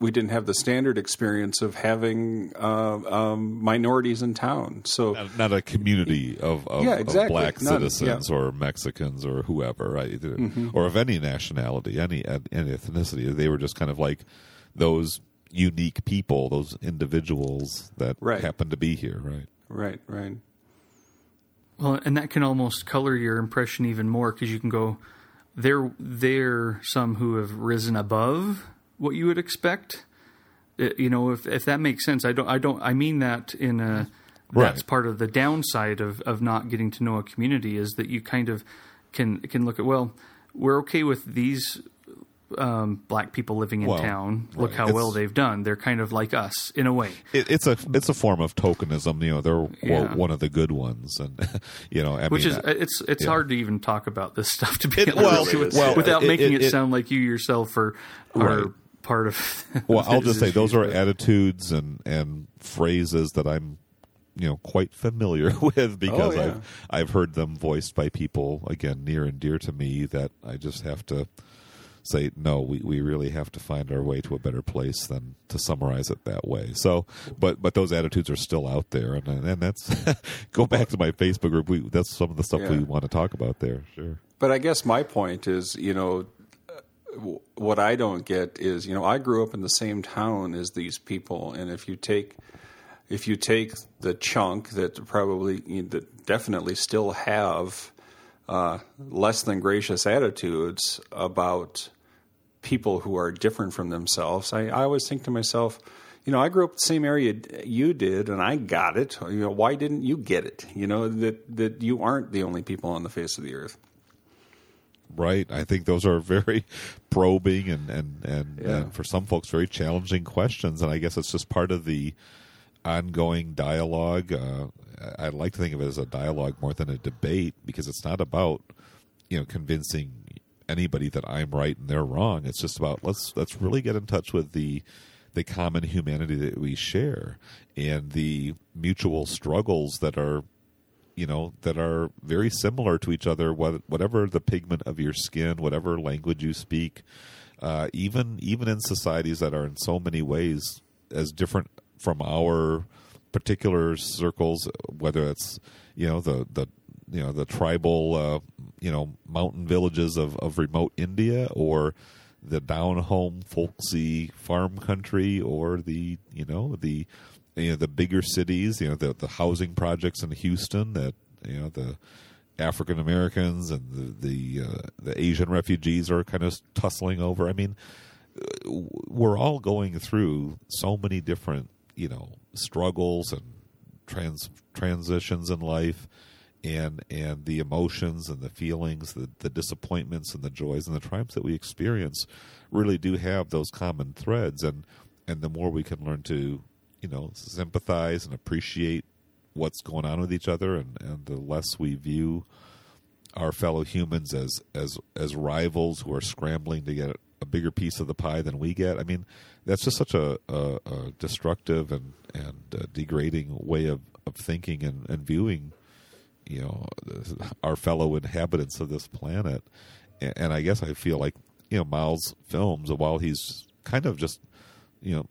we didn't have the standard experience of having uh, um, minorities in town. So not, not a community of, of, yeah, exactly. of black not, citizens yeah. or Mexicans or whoever, right? Mm-hmm. Or of any nationality, any any ethnicity. They were just kind of like those unique people, those individuals that right. happen to be here, right? Right, right. Well, and that can almost color your impression even more because you can go, there, there, some who have risen above what you would expect. It, you know, if if that makes sense, I don't, I don't, I mean that in a. That's part of the downside of of not getting to know a community is that you kind of can can look at well, we're okay with these um, black people living in Well, town. Look right. how well they've done. They're kind of like us in a way. It, it's a it's a form of tokenism. You know, they're Yeah. one of the good ones, and you know, I Which mean, is it's it's yeah. hard to even talk about this stuff to be It- honest well, with well, without it- making it, it- sound like you yourself are are Right. Part of. Well, I'll just say those are but- attitudes and and phrases that I'm you know quite familiar with oh, because Oh, yeah. I've I've heard them voiced by people again near and dear to me that I just have to say no we, we really have to find our way to a better place than to summarize it that way. So but but those attitudes are still out there. And and that's go back to my facebook group. We that's some of the stuff we want to talk about there. Sure. But I guess my point is, you know, what I don't get is, you know, I grew up in the same town as these people, and if you take if you take the chunk that probably you know, that definitely still have uh, less than gracious attitudes about people who are different from themselves, I, I always think to myself, you know, I grew up the same area you did, and I got it. You know, why didn't you get it? You know that that you aren't the only people on the face of the earth. Right? I think those are very probing and and and, Yeah. and for some folks very challenging questions. And i guess it's just part of the ongoing dialogue. Uh, i like to think of it as a dialogue more than a debate because it's not about you know convincing anybody that i'm right and they're wrong. It's just about let's let's really get in touch with the the common humanity that we share and the mutual struggles that are you know that are very similar to each other whatever the pigment of your skin whatever language you speak uh, even even in societies that are in so many ways as different from our particular circles whether it's you know the the you know the tribal uh, you know mountain villages of, of remote India or the down home folksy farm country or the you know the you know the bigger cities you know the the housing projects in Houston that you know the African Americans and the the uh, the Asian refugees are kind of tussling over. I mean we're all going through so many different you know struggles and trans transitions in life and and the emotions and the feelings the, the disappointments and the joys and the triumphs that we experience really do have those common threads. And and the more we can learn to you know sympathize and appreciate what's going on with each other and and the less we view our fellow humans as as as rivals who are scrambling to get a bigger piece of the pie than we get. I mean, that's just such a, a, a destructive and and uh, degrading way of, of thinking and, and viewing, you know, our fellow inhabitants of this planet. And, and I guess I feel like you know Malle's films, while he's kind of just you know,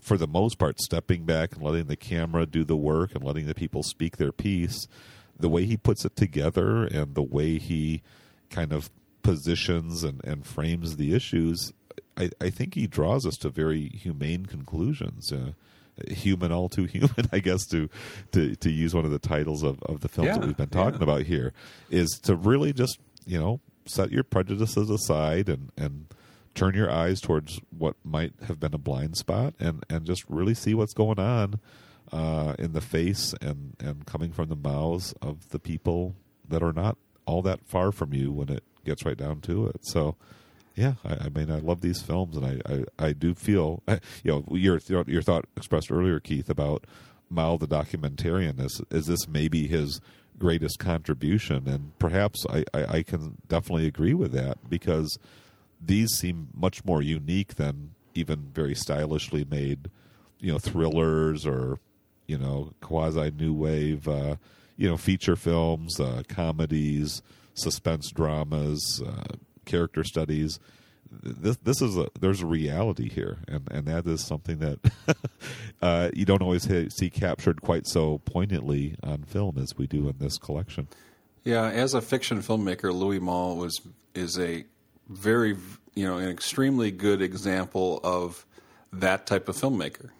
for the most part, stepping back and letting the camera do the work and letting the people speak their piece, the way he puts it together and the way he kind of positions and, and frames the issues, I, I think he draws us to very humane conclusions. Uh, human, all too human, I guess, to to to use one of the titles of, of the films that we've been talking yeah. about here, is to really just you know set your prejudices aside and and turn your eyes towards what might have been a blind spot and and just really see what's going on uh, in the face and and coming from the mouths of the people that are not all that far from you when it gets right down to it. So, yeah, I, I mean, I love these films, and I, I, I do feel, you know, your your thought expressed earlier, Keith, about Malle the documentarian. Is is this maybe his greatest contribution? And perhaps I, I, I can definitely agree with that because these seem much more unique than even very stylishly made, you know, thrillers or you know quasi new wave, uh, you know, feature films, uh, comedies suspense dramas, uh, character studies. This this is a there's a reality here, and and that is something that uh, you don't always see captured quite so poignantly on film as we do in this collection. Yeah, as a fiction filmmaker, Louis Malle was is a very you know an extremely good example of that type of filmmaker.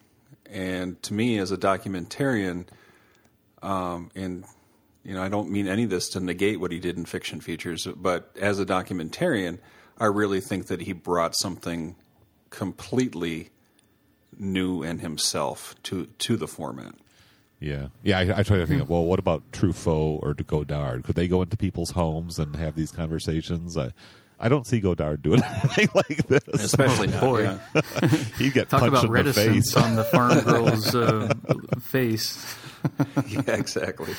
And to me, as a documentarian, um, and you know, I don't mean any of this to negate what he did in fiction features, but as a documentarian, I really think that he brought something completely new in himself to to the format. Yeah, yeah. I, I try to think. Well, what about Truffaut or Godard? Could they go into people's homes and have these conversations? I, I don't see Godard doing anything like this. Especially oh, boy, yeah. he'd get talk about reticence on the farm girl's uh, face. yeah, exactly.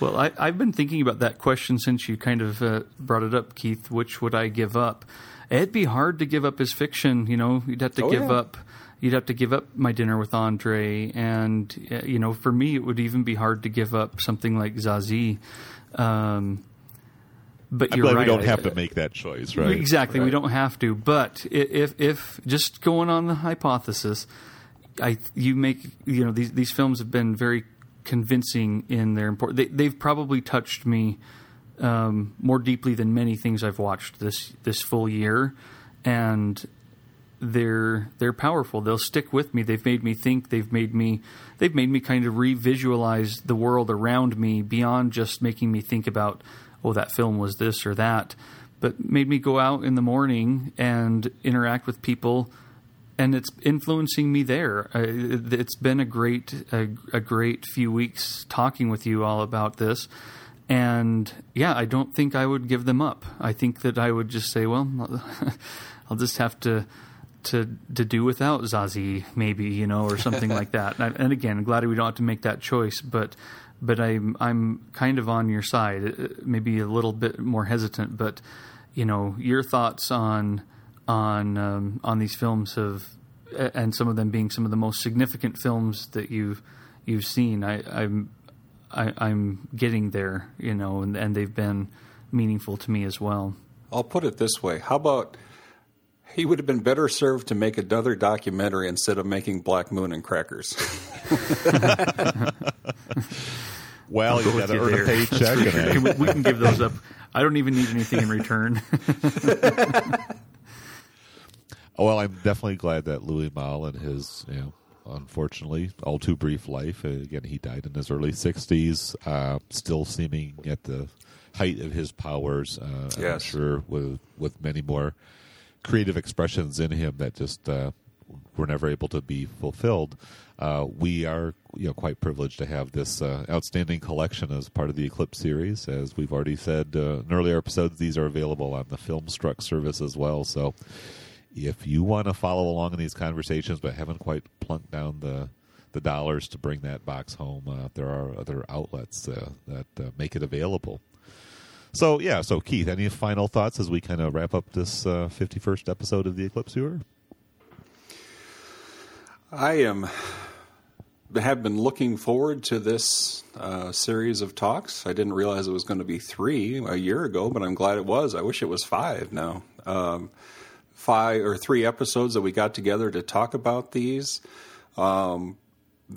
Well, I, have been thinking about that question since you kind of uh, brought it up, Keith. Which would I give up? It'd be hard to give up his fiction. You know, you'd have to oh, give yeah. up. You'd have to give up my dinner with Andre, and uh, you know, for me, it would even be hard to give up something like Zazie. Um, but you're right. We don't have to make that choice, right? Exactly. Right. We don't have to. But if if just going on the hypothesis, I you make you know these these films have been very convincing in their important. They, they've probably touched me um, more deeply than many things I've watched this this full year, and they're they're powerful. They'll stick with me. They've made me think. They've made me they've made me kind of revisualize the world around me beyond just making me think about oh that film was this or that, but made me go out in the morning and interact with people and it's influencing me there. Uh, it's been a great a, a, great few weeks talking with you all about this, and yeah, I don't think I would give them up. I think that I would just say, well, I'll just have to. To, to do without Zazie, maybe you know, or something like that. And, and again, I'm glad we don't have to make that choice, but but I'm I'm kind of on your side, uh, maybe a little bit more hesitant. But you know, your thoughts on on um, on these films have, and some of them being some of the most significant films that you've you've seen. I, I'm I, am i am getting there, you know, and, and they've been meaningful to me as well. I'll put it this way: How about he would have been better served to make another documentary instead of making Black Moon and Crackers. well, you got to earn a paycheck. we, we can give those up. I don't even need anything in return. Oh, well, I'm definitely glad that Louis Malle and his, you know, unfortunately, all too brief life. Uh, again, he died in his early 60s, uh, still seeming at the height of his powers. Uh, yes. I'm sure with with many more creative expressions in him that just uh, were never able to be fulfilled. Uh, we are, you know, quite privileged to have this uh, outstanding collection as part of the Eclipse series. As we've already said in earlier episodes, these are available on the Filmstruck service as well. So if you want to follow along in these conversations but haven't quite plunked down the the dollars to bring that box home, uh, there are other outlets uh, that uh, make it available. So yeah, so Keith, any final thoughts as we kind of wrap up this uh, fifty-first episode of the Eclipse Tour? I am have been looking forward to this uh, series of talks. I didn't realize it was going to be three a year ago, but I'm glad it was. I wish it was five now. Um, five or three episodes that we got together to talk about these. Um,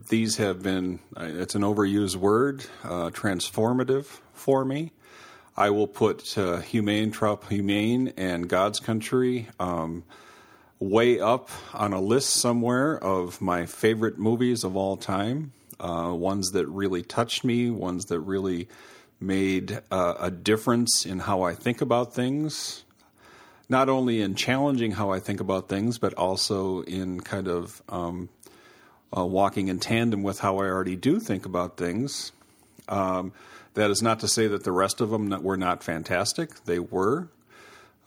these have been, it's an overused word, uh, transformative for me. I will put uh, Humain, Trop Humain, and God's Country um, way up on a list somewhere of my favorite movies of all time. Uh, ones that really touched me, ones that really made uh, a difference in how I think about things. Not only in challenging how I think about things, but also in kind of um, uh, walking in tandem with how I already do think about things. Um, that is not to say that the rest of them were not fantastic. They were.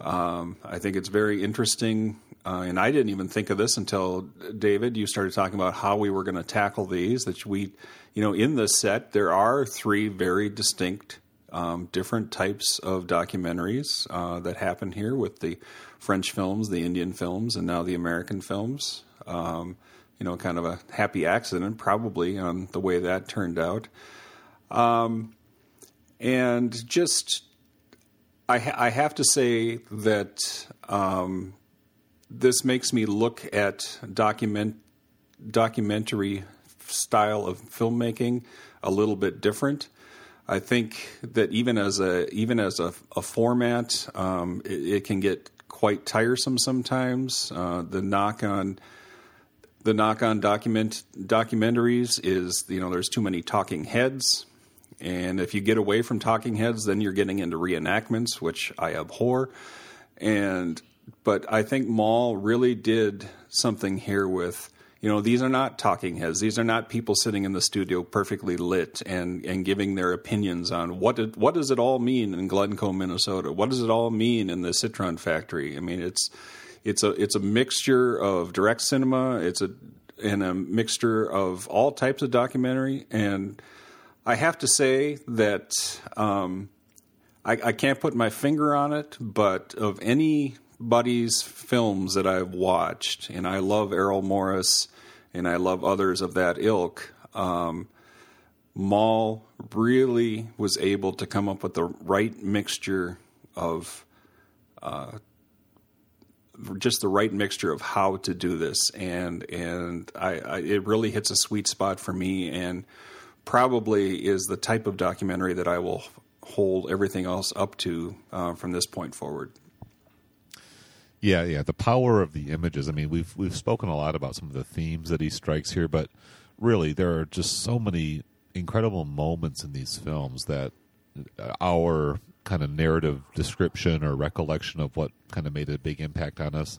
Um, I think it's very interesting, uh, and I didn't even think of this until David. You started talking about how we were going to tackle these. That we, you know, in this set there are three very distinct, um, different types of documentaries uh, that happen here with the French films, the Indian films, and now the American films. Um, you know, kind of a happy accident, probably on the way that turned out. Um, and just I, ha- I, have to say that um, this makes me look at document documentary style of filmmaking a little bit different. I think that even as a even as a, a format, um, it, it, can get quite tiresome sometimes. Uh, the knock on the knock on document documentaries is you know there's too many talking heads and if you get away from talking heads, then you're getting into reenactments, which I abhor. And but I think Malle really did something here with you know these are not talking heads. These are not people sitting in the studio perfectly lit and and giving their opinions on what it, what does it all mean in Glencoe Minnesota? What does it all mean in the Citroen factory? I mean it's it's a it's a mixture of direct cinema. It's a and a mixture of all types of documentary. And I have to say that um, I, I, can't put my finger on it, but of anybody's films that I've watched, and I love Errol Morris and I love others of that ilk, um, Malle really was able to come up with the right mixture of. Uh, just the right mixture of how to do this, and and I, I, it really hits a sweet spot for me. And probably is the type of documentary that I will hold everything else up to uh, from this point forward. Yeah, yeah, the power of the images. I mean, we've we've spoken a lot about some of the themes that he strikes here, but really there are just so many incredible moments in these films that our kind of narrative description or recollection of what kind of made a big impact on us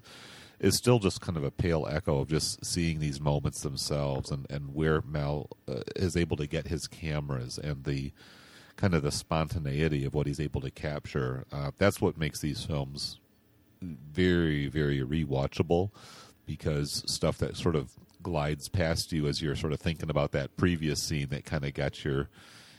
is still just kind of a pale echo of just seeing these moments themselves and, and where Malle uh, is able to get his cameras and the kind of the spontaneity of what he's able to capture. Uh, that's what makes these films very, very rewatchable because stuff that sort of glides past you as you're sort of thinking about that previous scene that kind of got your,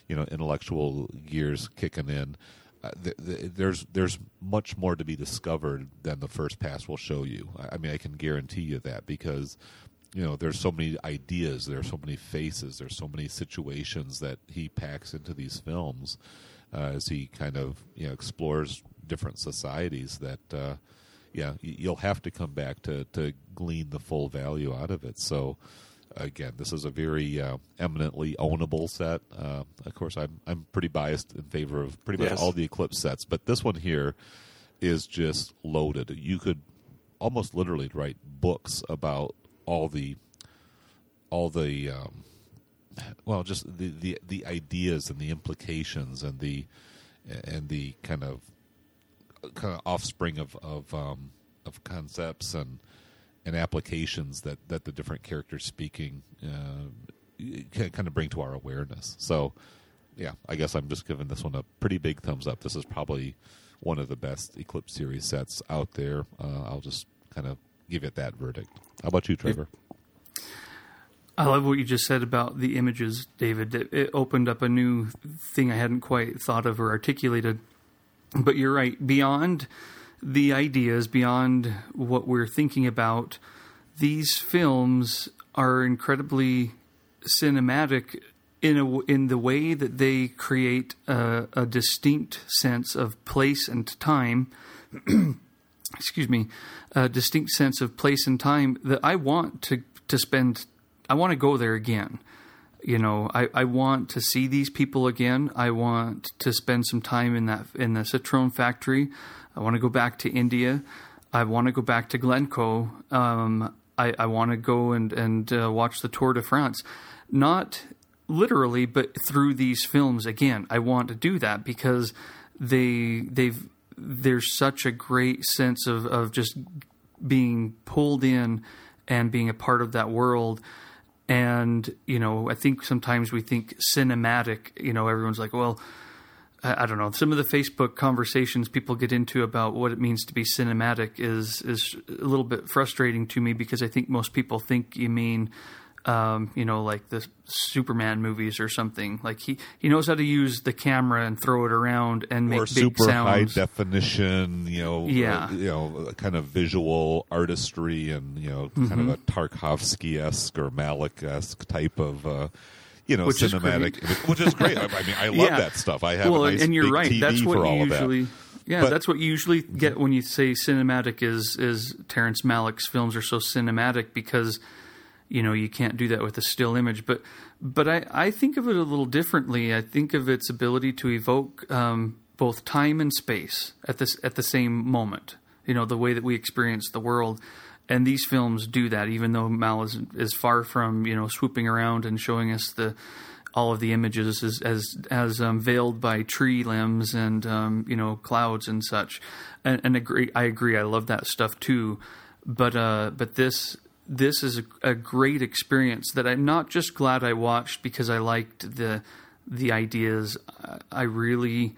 you know, intellectual gears kicking in uh, there's there's much more to be discovered than the first pass will show you. I, I mean, I can guarantee you that because you know there's so many ideas, there's so many faces, there's so many situations that he packs into these films uh, as he kind of you know explores different societies that. Uh, yeah, you'll have to come back to, to glean the full value out of it. So, again, this is a very uh, eminently ownable set. Uh, of course, I'm I'm pretty biased in favor of pretty much yes. all the Eclipse sets, but this one here is just loaded. You could almost literally write books about all the all the um, well, just the, the the ideas and the implications and the and the kind of kind of offspring of of um, of concepts and and applications that that the different characters speaking uh, kind of bring to our awareness. So, yeah, I guess I'm just giving this one a pretty big thumbs up. This is probably one of the best Eclipse series sets out there. Uh, I'll just kind of give it that verdict. How about you, Trevor? I love what you just said about the images, David. It, it opened up a new thing I hadn't quite thought of or articulated. But you're right. Beyond the ideas, beyond what we're thinking about, these films are incredibly cinematic in a, in the way that they create a, a distinct sense of place and time. excuse me, a distinct sense of place and time that I want to to spend. I want to go there again. You know, I, I want to see these people again. I want to spend some time in that in the Citroen factory. I want to go back to India. I want to go back to Glencoe. Um, I, I want to go and and uh, watch the Tour de France. Not literally, but through these films. Again, I want to do that because they they've there's such a great sense of of just being pulled in and being a part of that world. And you know, I think sometimes we think cinematic. You know, everyone's like, well. I don't know. Some of the Facebook conversations people get into about what it means to be cinematic is is a little bit frustrating to me because I think most people think you mean um, you know, like the Superman movies or something. Like he, he knows how to use the camera and throw it around and make or big super sounds. high definition, you know, Yeah. uh, you know, kind of visual artistry and you know, kind Mm-hmm. of a Tarkovsky esque or Malick esque type of. Uh, you know, Which is cinematic, great. which is great. I, mean, I love Yeah. that stuff. I have well, a nice and you're right. TV that's what you usually. that. Yeah, But- that's what you usually get when you say cinematic is is Terrence Malick's films are so cinematic because you know you can't do that with a still image. But but I, I think of it a little differently. I think of its ability to evoke um, both time and space at this at the same moment. You know the way that we experience the world. And these films do that, even though Malle is is far from you know swooping around and showing us the all of the images as as, as um, veiled by tree limbs and um, you know clouds and such. And, and agree, I agree. I love that stuff too. But uh, but this this is a, a great experience that I'm not just glad I watched because I liked the the ideas. I- really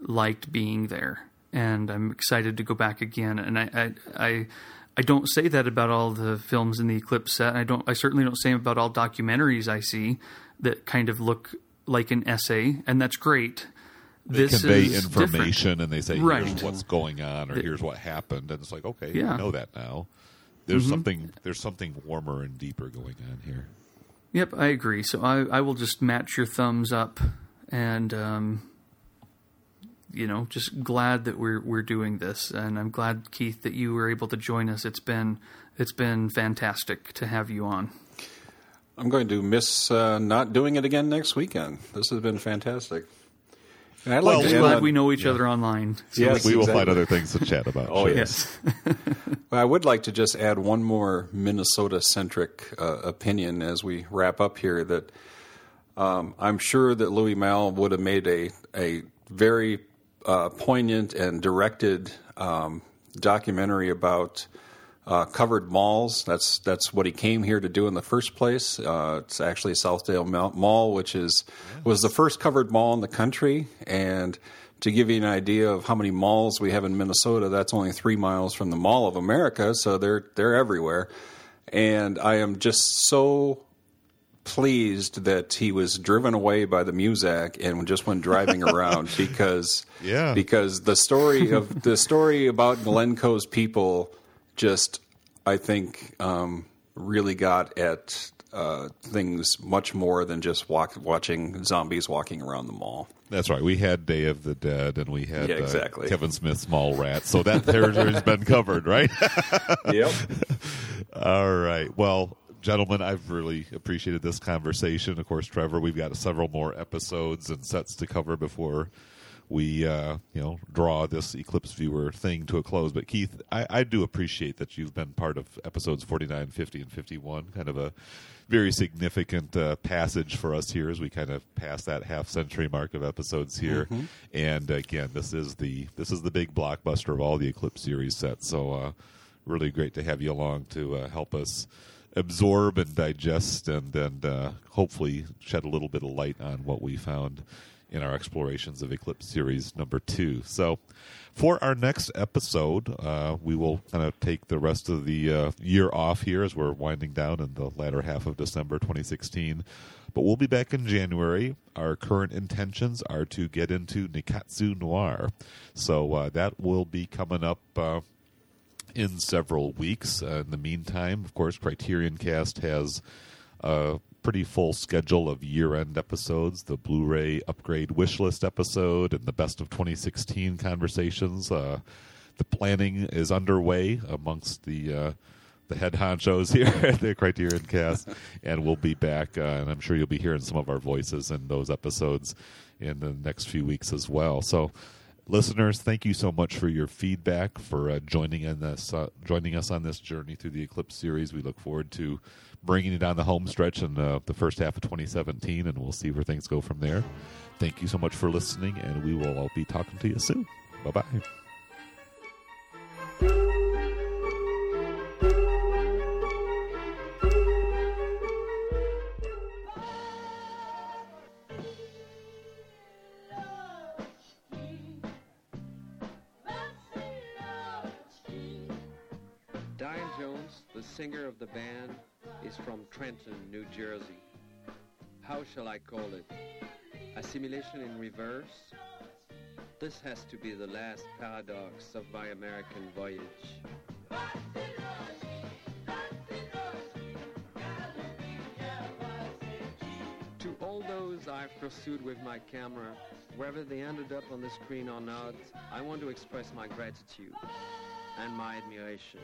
liked being there, and I'm excited to go back again. And I I. I I don't say that about all the films in the Eclipse set. I don't. I certainly don't say about all documentaries I see that kind of look like an essay, and that's great. They this convey is different. information and they say, Right. here's what's going on or here's what happened. And it's like, okay, Yeah. I know that now. There's something there's something warmer and deeper going on here. Yep, I agree. So I, I will just match your thumbs up, and um, you know, just glad that we're we're doing this, and I'm glad Keith that you were able to join us. It's been it's been fantastic to have you on. I'm going to miss uh, not doing it again next weekend. This has been fantastic. And I'd Well, like to we- Glad on- we know each other online. So Yes, we will exactly. find other things to chat about. Oh, sure. yes. Well, I would like to just add one more Minnesota centric uh, opinion as we wrap up here that um, I'm sure that Louis Malle would have made a, a very uh, poignant and directed um, documentary about uh, covered malls. That's that's what he came here to do in the first place. Uh, it's actually Southdale Mall- Mall, which is was the first covered mall in the country. And to give you an idea of how many malls we have in Minnesota, that's only three miles from the Mall of America. So they're they're everywhere. And I am just so pleased that he was driven away by the Muzak and just went driving around because Yeah. because the story of the story about Glencoe's people just I think um, really got at uh, things much more than just walk, watching zombies walking around the mall. That's right. We had Day of the Dead and we had Yeah, uh, exactly. Kevin Smith's Mall Rat. So that territory's been covered, right? Yep. All right. Well, gentlemen, I've really appreciated this conversation. Of course, Trevor, we've got several more episodes and sets to cover before we, uh, you know, draw this Eclipse Viewer thing to a close. But Keith, I, I do appreciate that you've been part of episodes 49, 50, and 51. Kind of a very significant uh, passage for us here as we kind of pass that half century mark of episodes here. And again, this is the this is the big blockbuster of all the Eclipse series sets. So. Uh, really great to have you along to uh, help us absorb and digest and and uh, hopefully shed a little bit of light on what we found in our explorations of Eclipse Series number two. So, for our next episode, uh, we will kind of take the rest of the uh, year off here as we're winding down in the latter half of December 2016. But we'll be back in January. Our current intentions are to get into Nikkatsu Noir. So uh, that will be coming up uh, in several weeks. Uh, in the meantime, of course, Criterion Cast has a pretty full schedule of year-end episodes, the Blu-ray upgrade wishlist episode, and the best of 2016 conversations. Uh, the planning is underway amongst the uh, the head honchos here at the Criterion Cast, and we'll be back. Uh, and I'm sure you'll be hearing some of our voices in those episodes in the next few weeks as well. So Listeners, thank you so much for your feedback, for uh, joining in this, uh, joining us on this journey through the Eclipse series. We look forward to bringing it down the home stretch in uh, the first half of 2017, and we'll see where things go from there. Thank you so much for listening, and we will all be talking to you soon. Bye bye. Diane Jones, the singer of the band, is from Trenton, New Jersey. How shall I call it? Assimilation in reverse? This has to be the last paradox of my American voyage. To all those I've pursued with my camera, whether they ended up on the screen or not, I want to express my gratitude and my admiration.